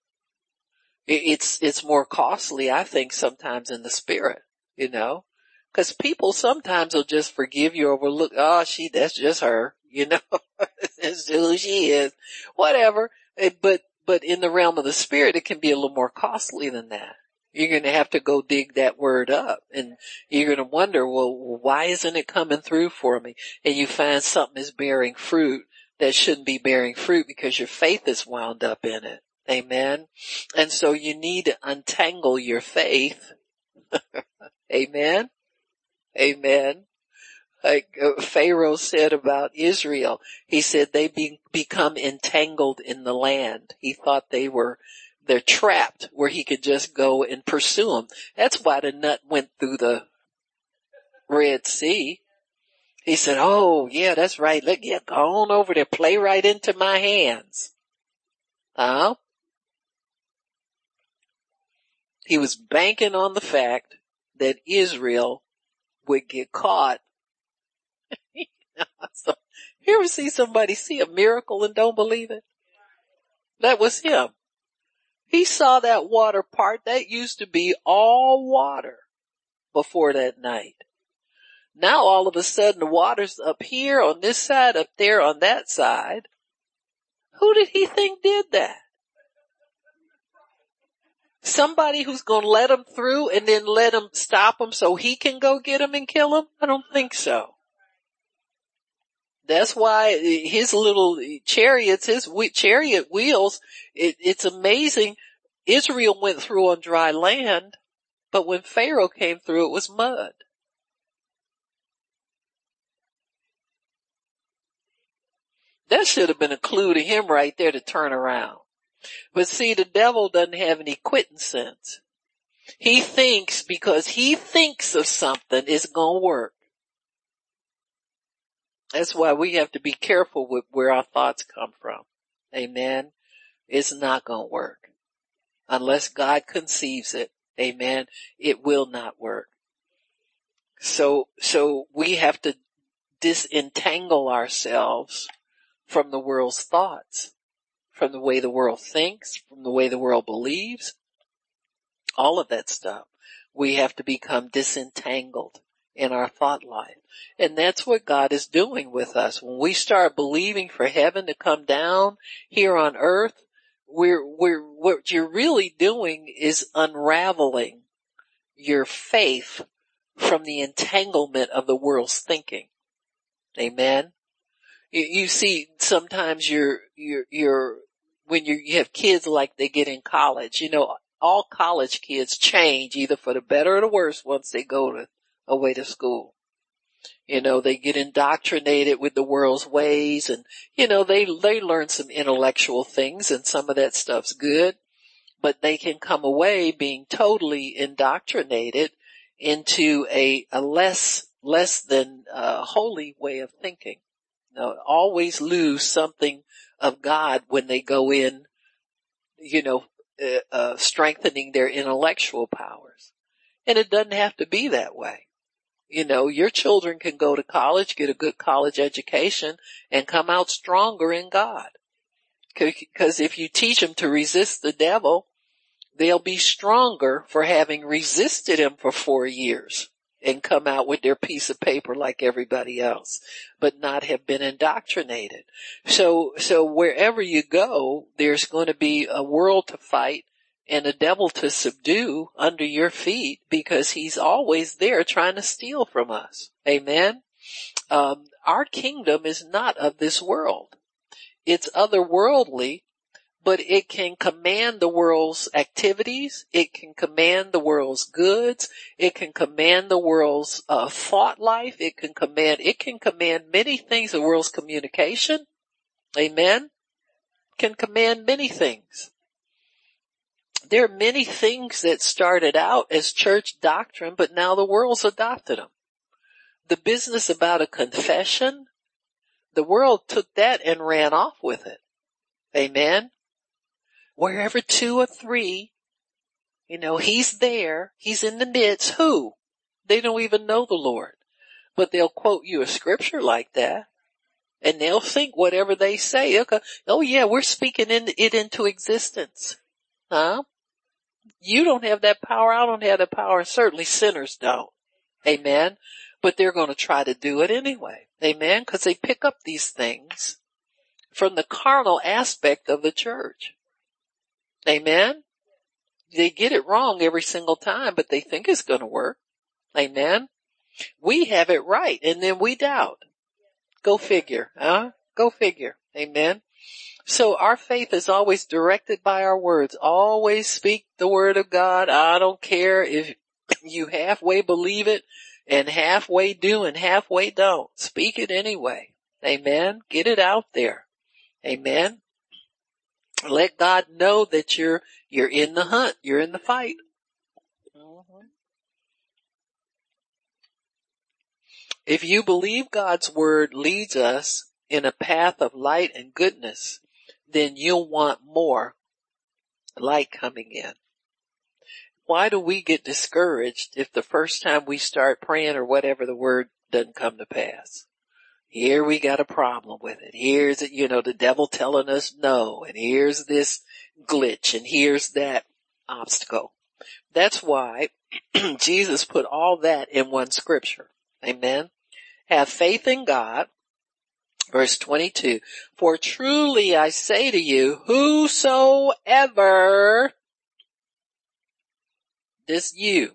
It's, it's more costly, I think, sometimes in the spirit, you know, cause people sometimes will just forgive you or overlook, oh, she, that's just her, you know, that's who she is, whatever. Eh, but, but in the realm of the spirit, it can be a little more costly than that. You're going to have to go dig that word up and you're going to wonder, well, why isn't it coming through for me? And you find something is bearing fruit that shouldn't be bearing fruit because your faith is wound up in it. Amen. And so you need to untangle your faith. Amen. Amen like uh, Pharaoh said about Israel. He said they be, become entangled in the land. He thought they were, they're trapped where he could just go and pursue them. That's why the nut went through the Red Sea. He said, oh yeah, that's right. Let get go on over there, play right into my hands. Huh? He was banking on the fact that Israel would get caught so, you ever see somebody see a miracle and don't believe it? That was him. He saw that water part that used to be all water before that night. Now all of a sudden the water's up here on this side, up there on that side. Who did he think did that? Somebody who's going to let him through and then let him stop him so he can go get him and kill him? I don't think so. That's why his little chariots, his chariot wheels, it, it's amazing. Israel went through on dry land, but when Pharaoh came through, it was mud. That should have been a clue to him right there to turn around. But see, the devil doesn't have any quitting sense. He thinks because he thinks of something, it's gonna work. That's why we have to be careful with where our thoughts come from. Amen. It's not going to work. Unless God conceives it. Amen. It will not work. So, so we have to disentangle ourselves from the world's thoughts, from the way the world thinks, from the way the world believes, all of that stuff. We have to become disentangled in our thought life. And that's what God is doing with us. When we start believing for heaven to come down here on earth, we're, we're, what you're really doing is unraveling your faith from the entanglement of the world's thinking. Amen. You, you see, sometimes you're, you're, you're, when you you have kids like they get in college, you know, all college kids change either for the better or the worse once they go to away to school. You know, they get indoctrinated with the world's ways and, you know, they, they learn some intellectual things and some of that stuff's good, but they can come away being totally indoctrinated into a, a less, less than uh, holy way of thinking. Know, always lose something of God when they go in, you know, uh, uh, strengthening their intellectual powers. And it doesn't have to be that way. You know, your children can go to college, get a good college education and come out stronger in God. Cause if you teach them to resist the devil, they'll be stronger for having resisted him for four years. and come out with their piece of paper like everybody else, but not have been indoctrinated. So, so wherever you go, there's going to be a world to fight and a devil to subdue under your feet because he's always there trying to steal from us. Amen. Um, our kingdom is not of this world. It's otherworldly, but it can command the world's activities. It can command the world's goods. It can command the world's uh, thought life. It can command, it can command many things. The world's communication. Amen. Can command many things. There are many things that started out as church doctrine, but now the world's adopted them. The business about a confession, the world took that and ran off with it. Amen wherever two or three, you know, he's there, he's in the midst. Who? They don't even know the Lord, but they'll quote you a scripture like that and they'll think whatever they say. Okay, oh yeah, we're speaking it into existence. Huh? You don't have that power. I don't have that power. Certainly sinners don't. Amen. But they're going to try to do it anyway. Amen. Cause they pick up these things from the carnal aspect of the church. Amen. They get it wrong every single time, but they think it's going to work. Amen. We have it right and then we doubt. Go figure, huh? Go figure. Amen. So our faith is always directed by our words. Always speak the word of God. I don't care if you halfway believe it and halfway do and halfway don't. Speak it anyway. Amen. Get it out there. Amen. Let God know that you're, you're in the hunt. You're in the fight. Mm-hmm. If you believe God's word leads us in a path of light and goodness, then you'll want more light coming in. Why do we get discouraged if the first time we start praying or whatever the word doesn't come to pass? Here we got a problem with it. Here's, you know, the devil telling us no, and here's this glitch, and here's that obstacle. That's why Jesus put all that in one scripture. Amen. Have faith in God. Verse 22, for truly I say to you, whosoever, this you,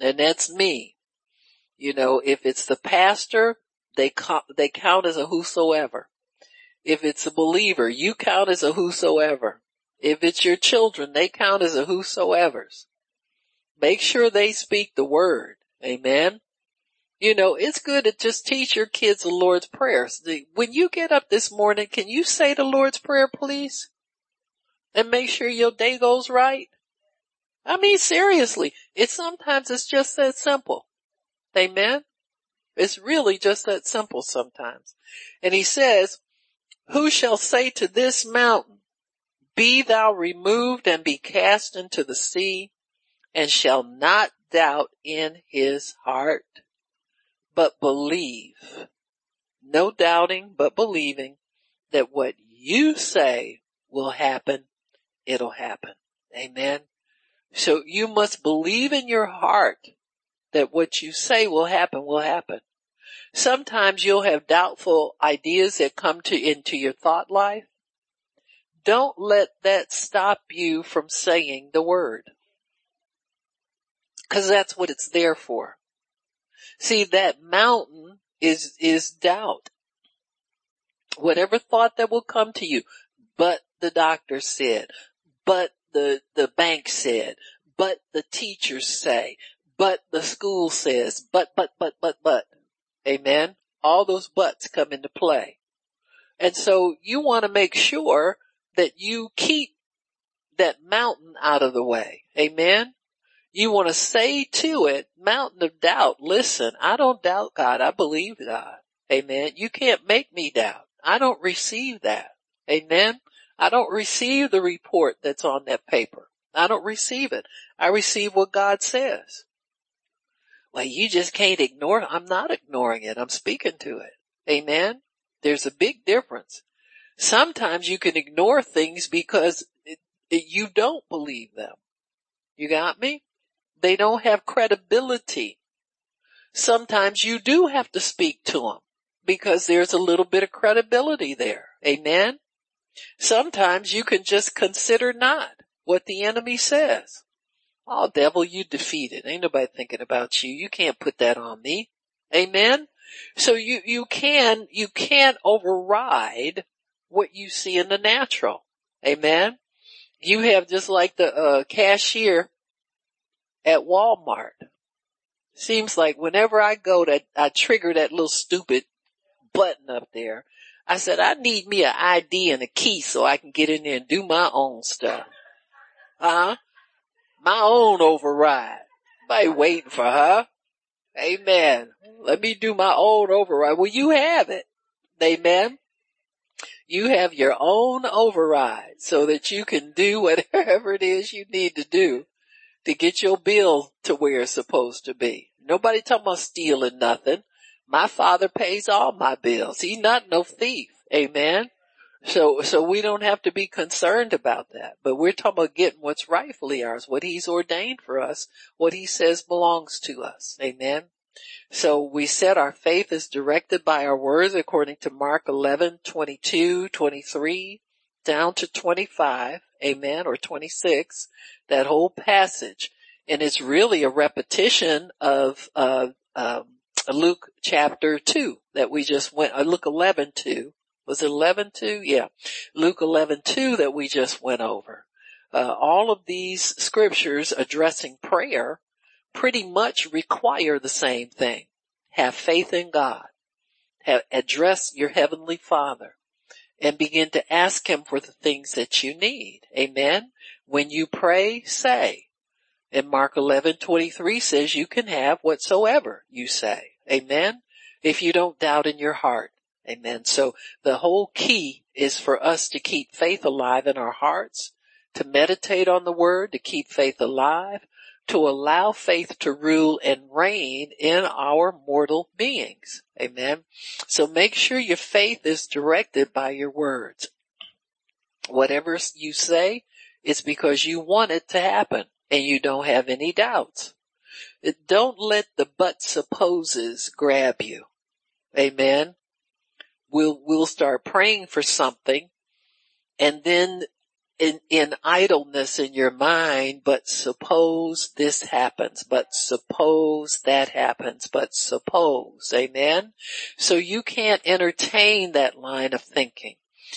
and that's me. You know, if it's the pastor, they count, they count as a whosoever. If it's a believer, you count as a whosoever. If it's your children, they count as a whosoever's. Make sure they speak the word. Amen. You know, it's good to just teach your kids the Lord's prayers. When you get up this morning, can you say the Lord's prayer, please? And make sure your day goes right? I mean, seriously, it's sometimes it's just that simple. Amen. It's really just that simple sometimes. And he says, who shall say to this mountain, be thou removed and be cast into the sea and shall not doubt in his heart, but believe. No doubting, but believing that what you say will happen, it'll happen. Amen. So you must believe in your heart that what you say will happen will happen. Sometimes you'll have doubtful ideas that come to into your thought life. Don't let that stop you from saying the word. Cause that's what it's there for. See, that mountain is, is doubt. Whatever thought that will come to you, but the doctor said, but the, the bank said, but the teachers say, but the school says, but, but, but, but, but. Amen. All those buts come into play. And so you want to make sure that you keep that mountain out of the way. Amen. You want to say to it, mountain of doubt, listen, I don't doubt God. I believe God. Amen. You can't make me doubt. I don't receive that. Amen. I don't receive the report that's on that paper. I don't receive it. I receive what God says. Well, you just can't ignore it. I'm not ignoring it. I'm speaking to it. Amen. There's a big difference. Sometimes you can ignore things because it, it, you don't believe them. You got me? They don't have credibility. sometimes you do have to speak to them because there's a little bit of credibility there. Amen. Sometimes you can just consider not what the enemy says. Oh devil, you defeated. Ain't nobody thinking about you. You can't put that on me. Amen. So you, you can, you can't override what you see in the natural. Amen. You have just like the uh, cashier at Walmart. Seems like whenever I go to, I trigger that little stupid button up there. I said, I need me an ID and a key so I can get in there and do my own stuff. Uh huh. My own override. Nobody waiting for her. Amen. Let me do my own override. Well, you have it. Amen. You have your own override so that you can do whatever it is you need to do to get your bill to where it's supposed to be. Nobody talking about stealing nothing. My father pays all my bills. He's not no thief. Amen. So, so we don't have to be concerned about that, but we're talking about getting what's rightfully ours, what he's ordained for us, what he says belongs to us. Amen. So we said our faith is directed by our words according to Mark 11, 22, 23, down to 25. Amen. Or 26. That whole passage. And it's really a repetition of, uh, um, Luke chapter 2 that we just went, uh, Luke 11, 2 was it 11 2? Yeah. Luke 11 2 that we just went over. Uh, all of these scriptures addressing prayer pretty much require the same thing. Have faith in God. Have, address your heavenly father and begin to ask him for the things that you need. Amen. When you pray, say. And Mark 11, 23 says you can have whatsoever you say. Amen. If you don't doubt in your heart. Amen. So the whole key is for us to keep faith alive in our hearts, to meditate on the word, to keep faith alive, to allow faith to rule and reign in our mortal beings. Amen. So make sure your faith is directed by your words. Whatever you say, it's because you want it to happen and you don't have any doubts. Don't let the but supposes grab you. Amen we'll, we'll start praying for something and then in, in idleness in your mind, but suppose this happens, but suppose that happens, but suppose, amen? So you can't entertain that line of thinking.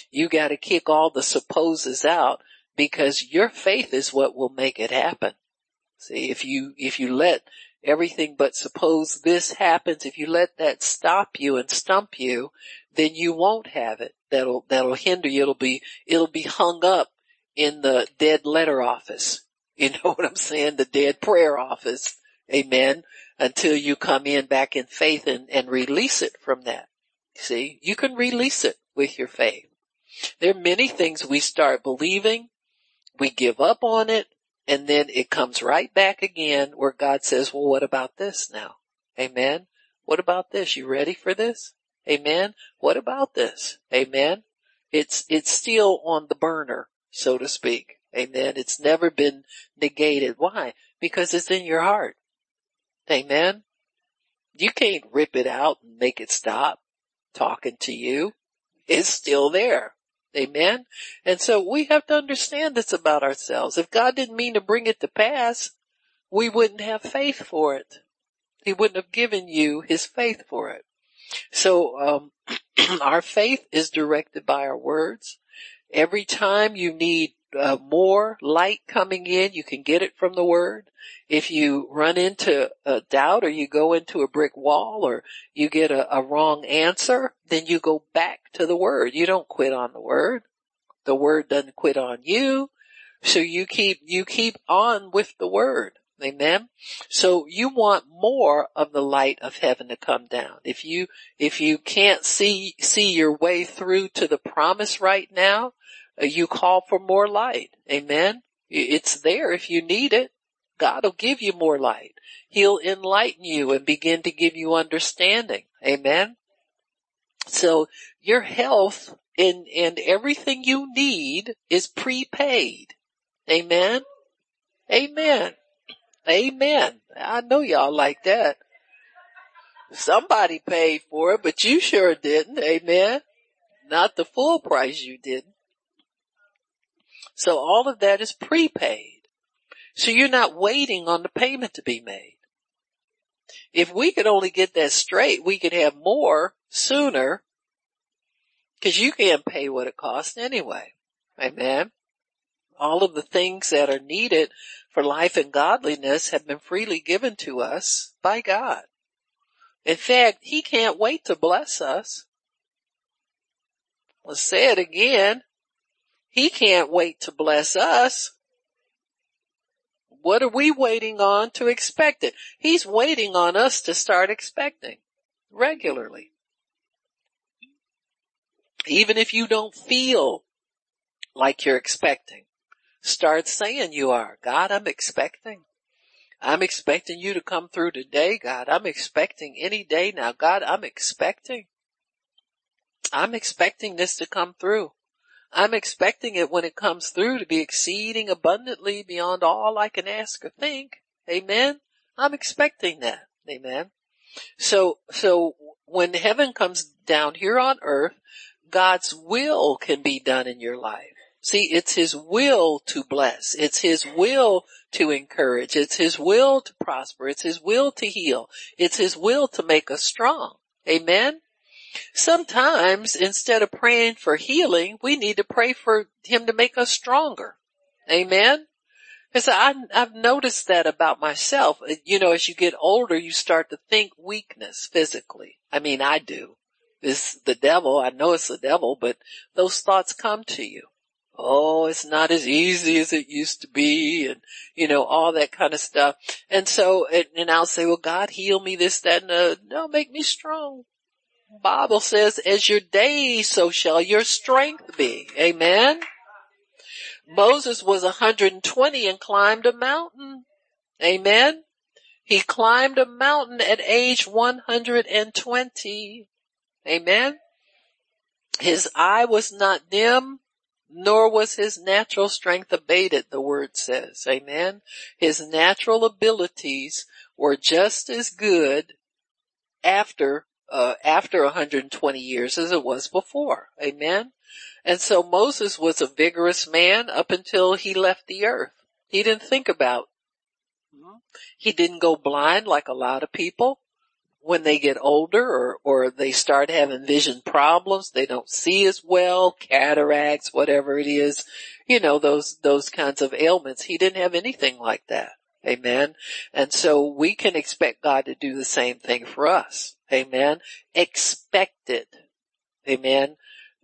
You gotta kick all the supposes out because your faith is what will make it happen. See, if you, if you let everything but suppose this happens, if you let that stop you and stump you, then you won't have it. That'll, that'll hinder you. It'll be, it'll be hung up in the dead letter office. You know what I'm saying? The dead prayer office. Amen. Until you come in back in faith and, and release it from that. See, you can release it with your faith. There are many things we start believing, we give up on it, and then it comes right back again where God says, well, what about this now? Amen. What about this? You ready for this? Amen. What about this? Amen. It's, it's still on the burner, so to speak. Amen. It's never been negated. Why? Because it's in your heart. Amen. You can't rip it out and make it stop talking to you. It's still there. Amen. And so we have to understand this about ourselves. If God didn't mean to bring it to pass, we wouldn't have faith for it. He wouldn't have given you his faith for it. So, um, our faith is directed by our words. Every time you need uh, more light coming in, you can get it from the word. If you run into a doubt or you go into a brick wall or you get a, a wrong answer, then you go back to the word. You don't quit on the word. The word doesn't quit on you. So you keep, you keep on with the word. Amen. So you want more of the light of heaven to come down. If you, if you can't see, see your way through to the promise right now, you call for more light. Amen. It's there if you need it. God will give you more light. He'll enlighten you and begin to give you understanding. Amen. So your health and, and everything you need is prepaid. Amen. Amen. Amen. I know y'all like that. Somebody paid for it, but you sure didn't. Amen. Not the full price you didn't. So all of that is prepaid. So you're not waiting on the payment to be made. If we could only get that straight, we could have more sooner because you can't pay what it costs anyway. Amen. All of the things that are needed for life and godliness have been freely given to us by God. In fact, he can't wait to bless us. Let's say it again. He can't wait to bless us. What are we waiting on to expect it? He's waiting on us to start expecting regularly. Even if you don't feel like you're expecting, start saying you are. God, I'm expecting. I'm expecting you to come through today, God. I'm expecting any day now. God, I'm expecting. I'm expecting this to come through. I'm expecting it when it comes through to be exceeding abundantly beyond all I can ask or think. Amen. I'm expecting that. Amen. So, so when heaven comes down here on earth, God's will can be done in your life. See, it's His will to bless. It's His will to encourage. It's His will to prosper. It's His will to heal. It's His will to make us strong. Amen. Sometimes instead of praying for healing, we need to pray for him to make us stronger. Amen. Because I, I've noticed that about myself. You know, as you get older, you start to think weakness physically. I mean, I do. It's the devil. I know it's the devil, but those thoughts come to you. Oh, it's not as easy as it used to be and, you know, all that kind of stuff. And so, and, and I'll say, well, God heal me this, that, and uh, no, make me strong. Bible says, as your days, so shall your strength be. Amen. Moses was 120 and climbed a mountain. Amen. He climbed a mountain at age 120. Amen. His eye was not dim, nor was his natural strength abated, the word says. Amen. His natural abilities were just as good after uh, after 120 years as it was before. Amen. And so Moses was a vigorous man up until he left the earth. He didn't think about, he didn't go blind like a lot of people when they get older or, or they start having vision problems. They don't see as well, cataracts, whatever it is, you know, those, those kinds of ailments. He didn't have anything like that. Amen. And so we can expect God to do the same thing for us. Amen. Expected. Amen.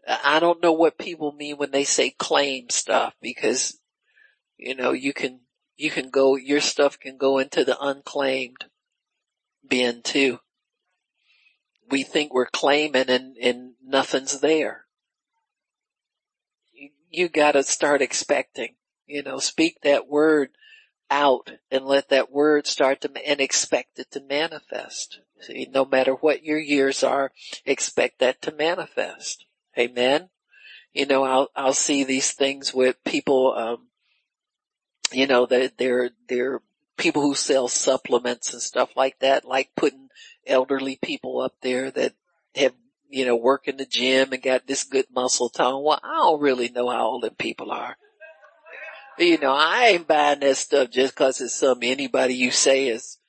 I don't know what people mean when they say claim stuff because, you know, you can, you can go, your stuff can go into the unclaimed bin too. We think we're claiming and, and nothing's there. You, you gotta start expecting, you know, speak that word out and let that word start to, and expect it to manifest. See, no matter what your years are, expect that to manifest. Amen. You know, I'll, I'll see these things with people, um, you know, that they're, they're people who sell supplements and stuff like that, like putting elderly people up there that have, you know, work in the gym and got this good muscle tone. Well, I don't really know how old them people are. You know, I ain't buying that stuff just cause it's some anybody you say is,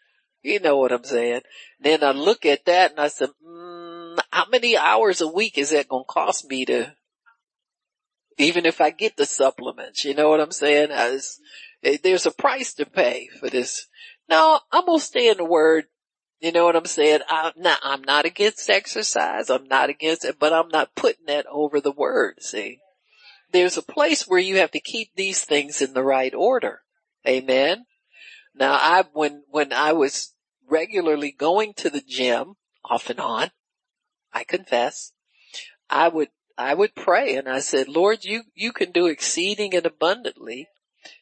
you know what I'm saying. Then I look at that and I said, mm, how many hours a week is that going to cost me to, even if I get the supplements, you know what I'm saying? Eh, there's a price to pay for this. No, I'm going to stay in the word. You know what I'm saying? I'm not, I'm not against exercise. I'm not against it, but I'm not putting that over the word. See, there's a place where you have to keep these things in the right order. Amen. Now I, when, when I was regularly going to the gym off and on, I confess, I would, I would pray and I said, Lord, you, you can do exceeding and abundantly.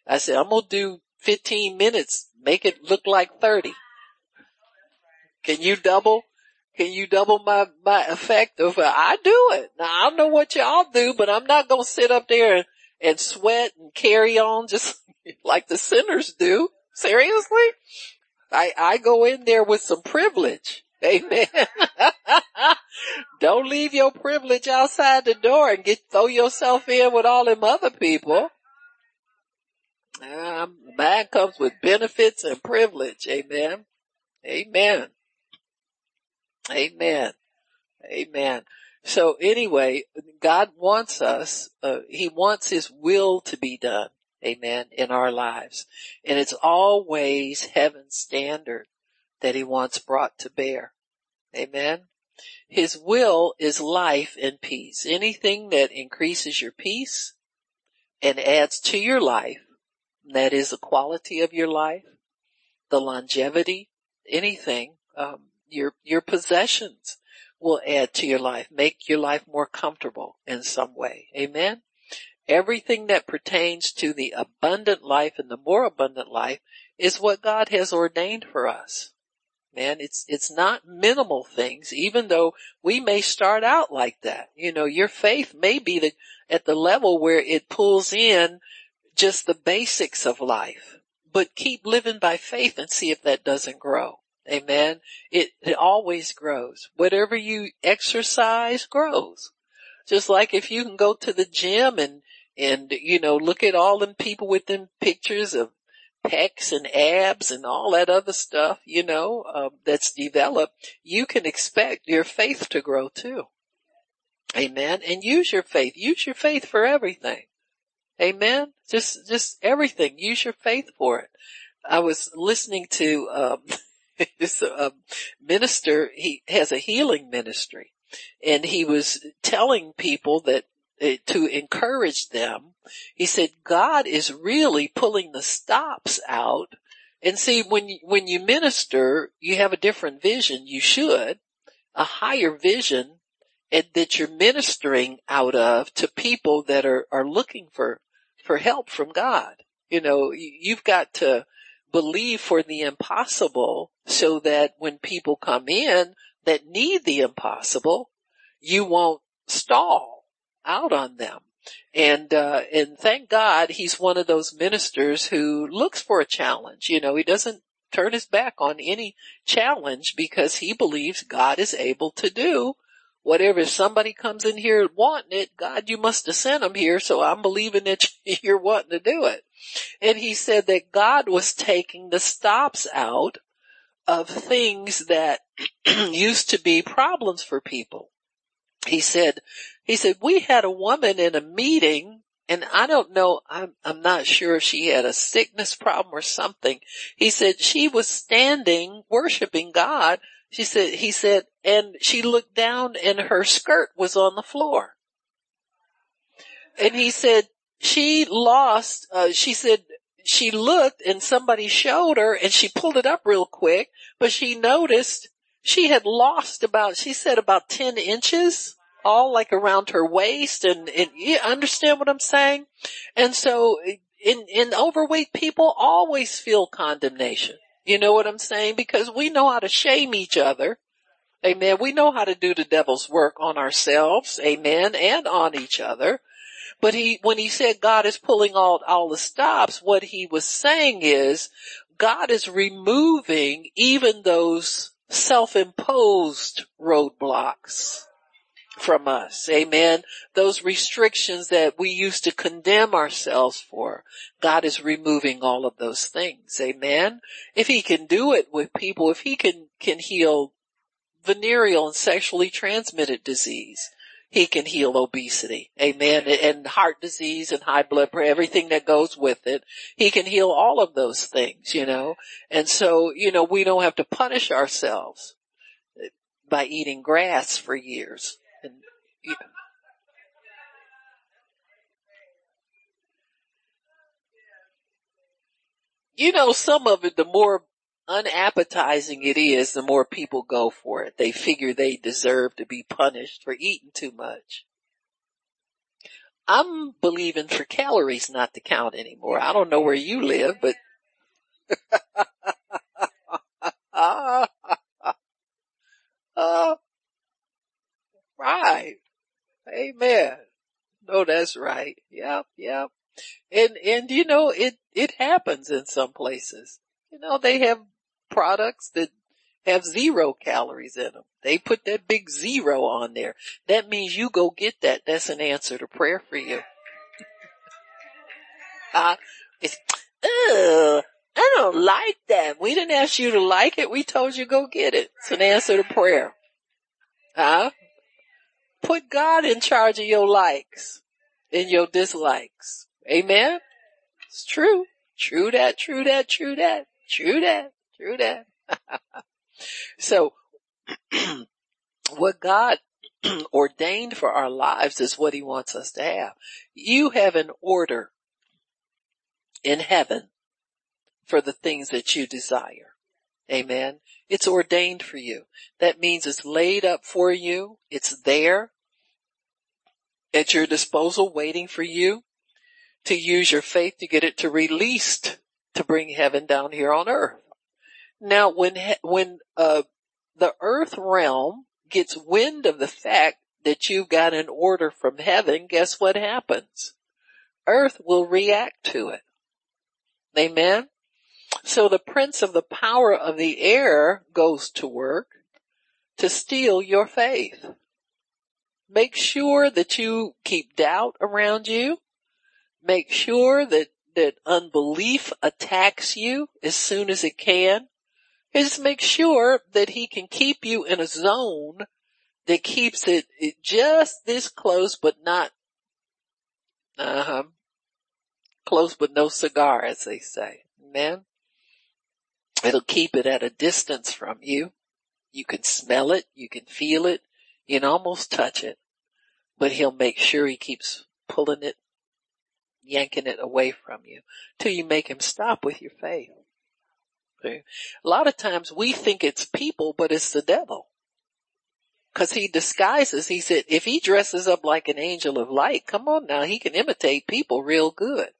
I said, I'm going to do 15 minutes, make it look like 30. Can you double? Can you double my, my effect of, I do it. Now I don't know what y'all do, but I'm not going to sit up there and, and sweat and carry on just like the sinners do. Seriously? I, I go in there with some privilege. Amen. Don't leave your privilege outside the door and get throw yourself in with all them other people. Um, mine comes with benefits and privilege. Amen. Amen. Amen. Amen. So anyway, God wants us, uh, He wants His will to be done. Amen. In our lives. And it's always heaven's standard that He wants brought to bear. Amen. His will is life and peace. Anything that increases your peace and adds to your life, that is the quality of your life, the longevity, anything, um, your, your possessions will add to your life, make your life more comfortable in some way. Amen. Everything that pertains to the abundant life and the more abundant life is what God has ordained for us. Man, it's, it's not minimal things, even though we may start out like that. You know, your faith may be the, at the level where it pulls in just the basics of life, but keep living by faith and see if that doesn't grow. Amen. It, it always grows. Whatever you exercise grows. Just like if you can go to the gym and, and, you know, look at all them people with them pictures of pecs and abs and all that other stuff, you know, um, that's developed, you can expect your faith to grow too. Amen. And use your faith. Use your faith for everything. Amen. Just, just everything. Use your faith for it. I was listening to, um, this uh, minister, he has a healing ministry and he was telling people that uh, to encourage them. He said, God is really pulling the stops out. And see, when you, when you minister, you have a different vision. You should a higher vision and that you're ministering out of to people that are, are looking for, for help from God. You know, you've got to believe for the impossible so that when people come in that need the impossible, you won't stall out on them. And, uh, and thank God he's one of those ministers who looks for a challenge. You know, he doesn't turn his back on any challenge because he believes God is able to do whatever. If somebody comes in here wanting it, God, you must have sent them here. So I'm believing that you're wanting to do it. And he said that God was taking the stops out of things that used to be problems for people. He said, he said, we had a woman in a meeting and I don't know, I'm, I'm not sure if she had a sickness problem or something. He said she was standing worshiping God. She said, he said, and she looked down and her skirt was on the floor. And he said, she lost, uh, she said, she looked and somebody showed her and she pulled it up real quick, but she noticed she had lost about, she said about 10 inches all like around her waist and, and you understand what I'm saying? And so in, in overweight people always feel condemnation. You know what I'm saying? Because we know how to shame each other. Amen. We know how to do the devil's work on ourselves. Amen. And on each other. But he, when he said God is pulling all, all the stops, what he was saying is God is removing even those self-imposed roadblocks from us. Amen. Those restrictions that we used to condemn ourselves for, God is removing all of those things. Amen. If he can do it with people, if he can, can heal venereal and sexually transmitted disease, he can heal obesity. Amen. And heart disease and high blood pressure, everything that goes with it. He can heal all of those things, you know. And so, you know, we don't have to punish ourselves by eating grass for years. and You know, some of it, the more unappetizing it is, the more people go for it. They figure they deserve to be punished for eating too much. I'm believing for calories not to count anymore. I don't know where you live, but uh, right. Amen. No, that's right. Yep, yep. And, and you know, it, it happens in some places. You know, they have products that have zero calories in them. They put that big zero on there. That means you go get that. That's an answer to prayer for you. uh, it's, I don't like that. We didn't ask you to like it. We told you go get it. It's an answer to prayer. Huh? Put God in charge of your likes and your dislikes. Amen? It's true. True that, true that, true that, true that, true that. so, what God ordained for our lives is what he wants us to have. You have an order in heaven for the things that you desire. Amen. It's ordained for you. That means it's laid up for you. It's there at your disposal waiting for you to use your faith to get it to released to bring heaven down here on earth. Now when, when, uh, the earth realm gets wind of the fact that you've got an order from heaven, guess what happens? Earth will react to it. Amen. So the prince of the power of the air goes to work to steal your faith. Make sure that you keep doubt around you. Make sure that, that unbelief attacks you as soon as it can. Just make sure that he can keep you in a zone that keeps it, it just this close, but not, uh huh, close but no cigar, as they say. Amen. It'll keep it at a distance from you. You can smell it. You can feel it. You can almost touch it, but he'll make sure he keeps pulling it, yanking it away from you till you make him stop with your faith. A lot of times we think it's people, but it's the devil. Cause he disguises, he said, if he dresses up like an angel of light, come on now, he can imitate people real good.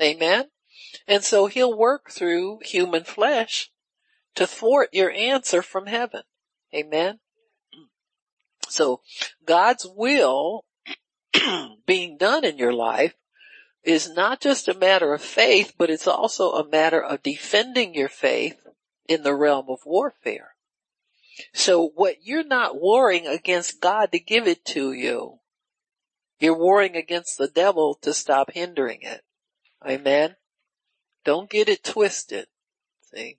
Amen. And so he'll work through human flesh to thwart your answer from heaven. Amen. So God's will being done in your life is not just a matter of faith, but it's also a matter of defending your faith in the realm of warfare. So what you're not warring against God to give it to you, you're warring against the devil to stop hindering it. Amen. Don't get it twisted. See?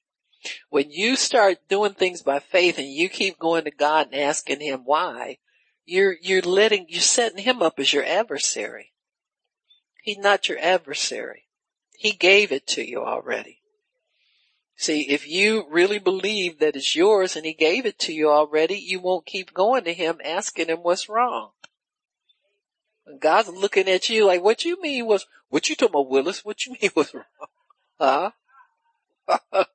When you start doing things by faith and you keep going to God and asking him why, you're, you're letting, you're setting him up as your adversary. He's not your adversary. He gave it to you already. See, if you really believe that it's yours and he gave it to you already, you won't keep going to him asking him what's wrong. God's looking at you like, what you mean was, what you talking about Willis? What you mean was wrong? Huh?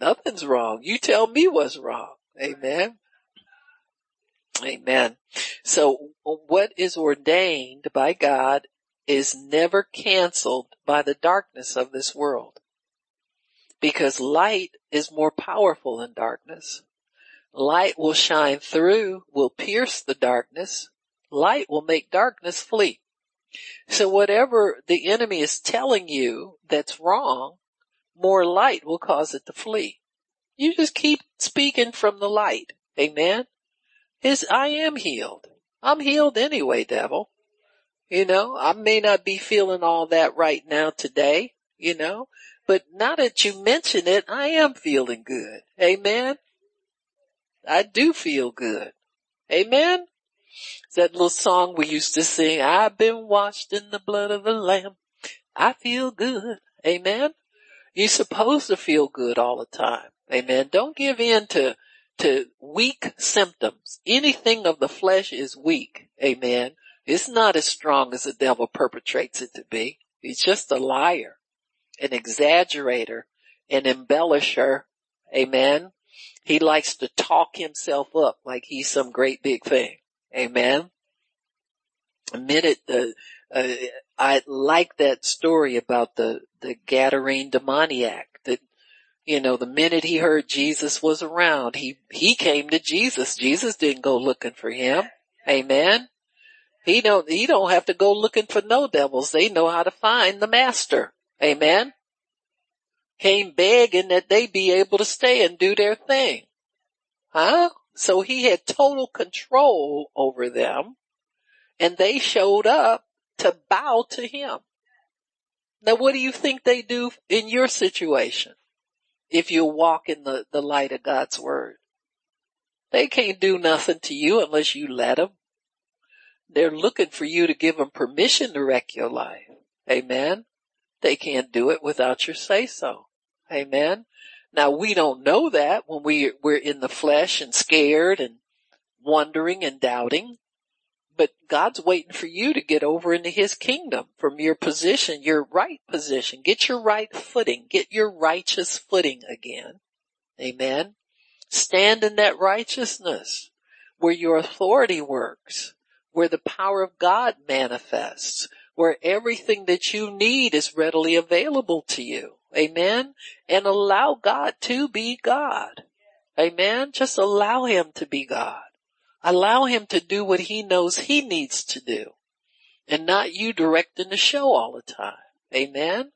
Nothing's wrong. You tell me what's wrong. Amen. Amen. So what is ordained by God is never canceled by the darkness of this world. Because light is more powerful than darkness. Light will shine through, will pierce the darkness. Light will make darkness flee. So whatever the enemy is telling you that's wrong, more light will cause it to flee. You just keep speaking from the light. Amen. Is I am healed. I'm healed anyway, devil. You know, I may not be feeling all that right now today, you know, but now that you mention it, I am feeling good. Amen. I do feel good. Amen that little song we used to sing, I've been washed in the blood of the lamb. I feel good. Amen. You're supposed to feel good all the time. Amen. Don't give in to, to weak symptoms. Anything of the flesh is weak. Amen. It's not as strong as the devil perpetrates it to be. He's just a liar, an exaggerator, an embellisher. Amen. He likes to talk himself up like he's some great big thing. Amen. A minute, uh, uh, I like that story about the, the Gadarene demoniac you know, the minute he heard Jesus was around, he, he came to Jesus. Jesus didn't go looking for him. Amen. He don't, he don't have to go looking for no devils. They know how to find the master. Amen. came begging that they be able to stay and do their thing. Huh? So he had total control over them and they showed up to bow to him. Now what do you think they do in your situation? If you walk in the, the light of God's word. They can't do nothing to you unless you let them. They're looking for you to give them permission to wreck your life. Amen. They can't do it without your say so. Amen. Now we don't know that when we, we're in the flesh and scared and wondering and doubting, but God's waiting for you to get over into his kingdom from your position, your right position. Get your right footing. Get your righteous footing again. Amen. Stand in that righteousness where your authority works, where the power of God manifests, where everything that you need is readily available to you. Amen. And allow God to be God. Amen. Just allow him to be God. Allow him to do what he knows he needs to do and not you directing the show all the time. Amen.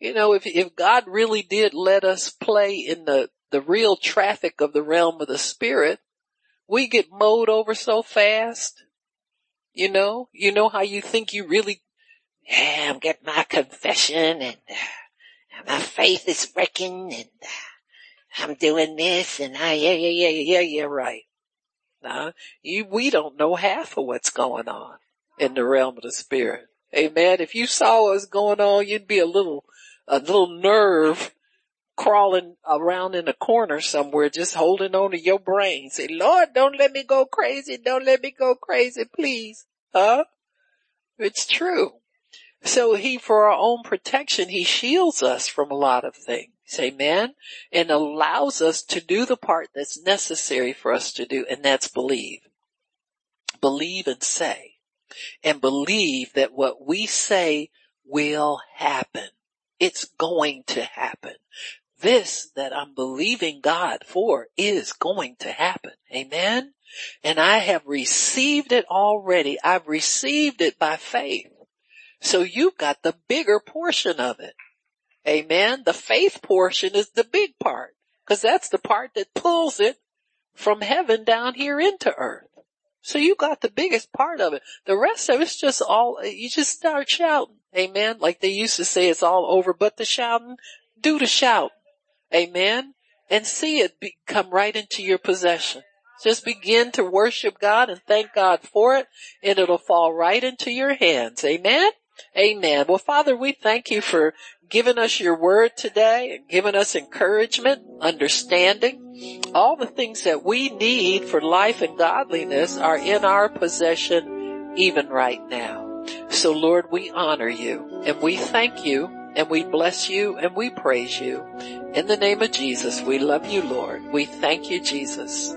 You know, if, if God really did let us play in the, the real traffic of the realm of the spirit, we get mowed over so fast. You know, you know how you think you really, yeah, I'm getting my confession and uh, my faith is wrecking and uh, I'm doing this and I, yeah, yeah, yeah, yeah, yeah, right. Now, you, we don't know half of what's going on in the realm of the spirit. Amen. If you saw what's going on, you'd be a little, a little nerve crawling around in a corner somewhere, just holding on to your brain. Say, Lord, don't let me go crazy. Don't let me go crazy, please. Huh? It's true. So he, for our own protection, he shields us from a lot of things. Say amen. And allows us to do the part that's necessary for us to do, and that's believe. Believe and say. And believe that what we say will happen. It's going to happen this that I'm believing God for is going to happen. Amen. And I have received it already. I've received it by faith. So you've got the bigger portion of it. Amen. The faith portion is the big part because that's the part that pulls it from heaven down here into earth. So you got the biggest part of it. The rest of it's just all, you just start shouting. Amen. Like they used to say it's all over, but the shouting, do the shout. Amen. And see it be, come right into your possession. Just begin to worship God and thank God for it and it'll fall right into your hands. Amen. Amen. Well, Father, we thank you for giving us your word today and giving us encouragement, understanding. All the things that we need for life and godliness are in our possession even right now. So Lord, we honor you and we thank you and we bless you and we praise you. In the name of Jesus, we love you, Lord. We thank you, Jesus.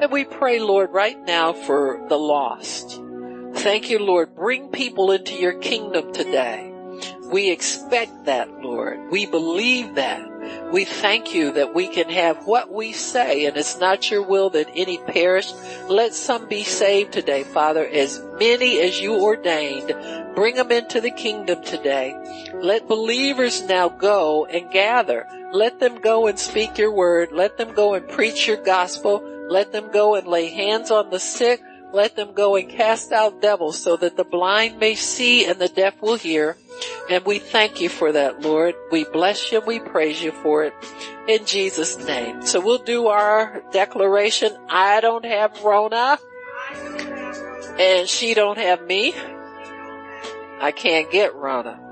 And we pray, Lord, right now for the lost. Thank you, Lord. Bring people into your kingdom today. We expect that, Lord. We believe that. We thank you that we can have what we say and it's not your will that any perish. Let some be saved today, Father, as many as you ordained. Bring them into the kingdom today. Let believers now go and gather. Let them go and speak your word. Let them go and preach your gospel. Let them go and lay hands on the sick. Let them go and cast out devils so that the blind may see and the deaf will hear. And we thank you for that, Lord. We bless you. We praise you for it in Jesus name. So we'll do our declaration. I don't have Rona and she don't have me. I can't get Rona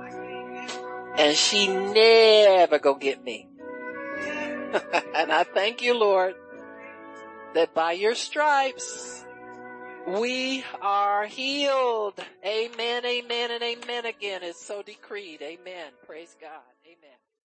and she never go get me. and I thank you, Lord, that by your stripes we are healed. Amen, amen, and amen again. It's so decreed. Amen. Praise God.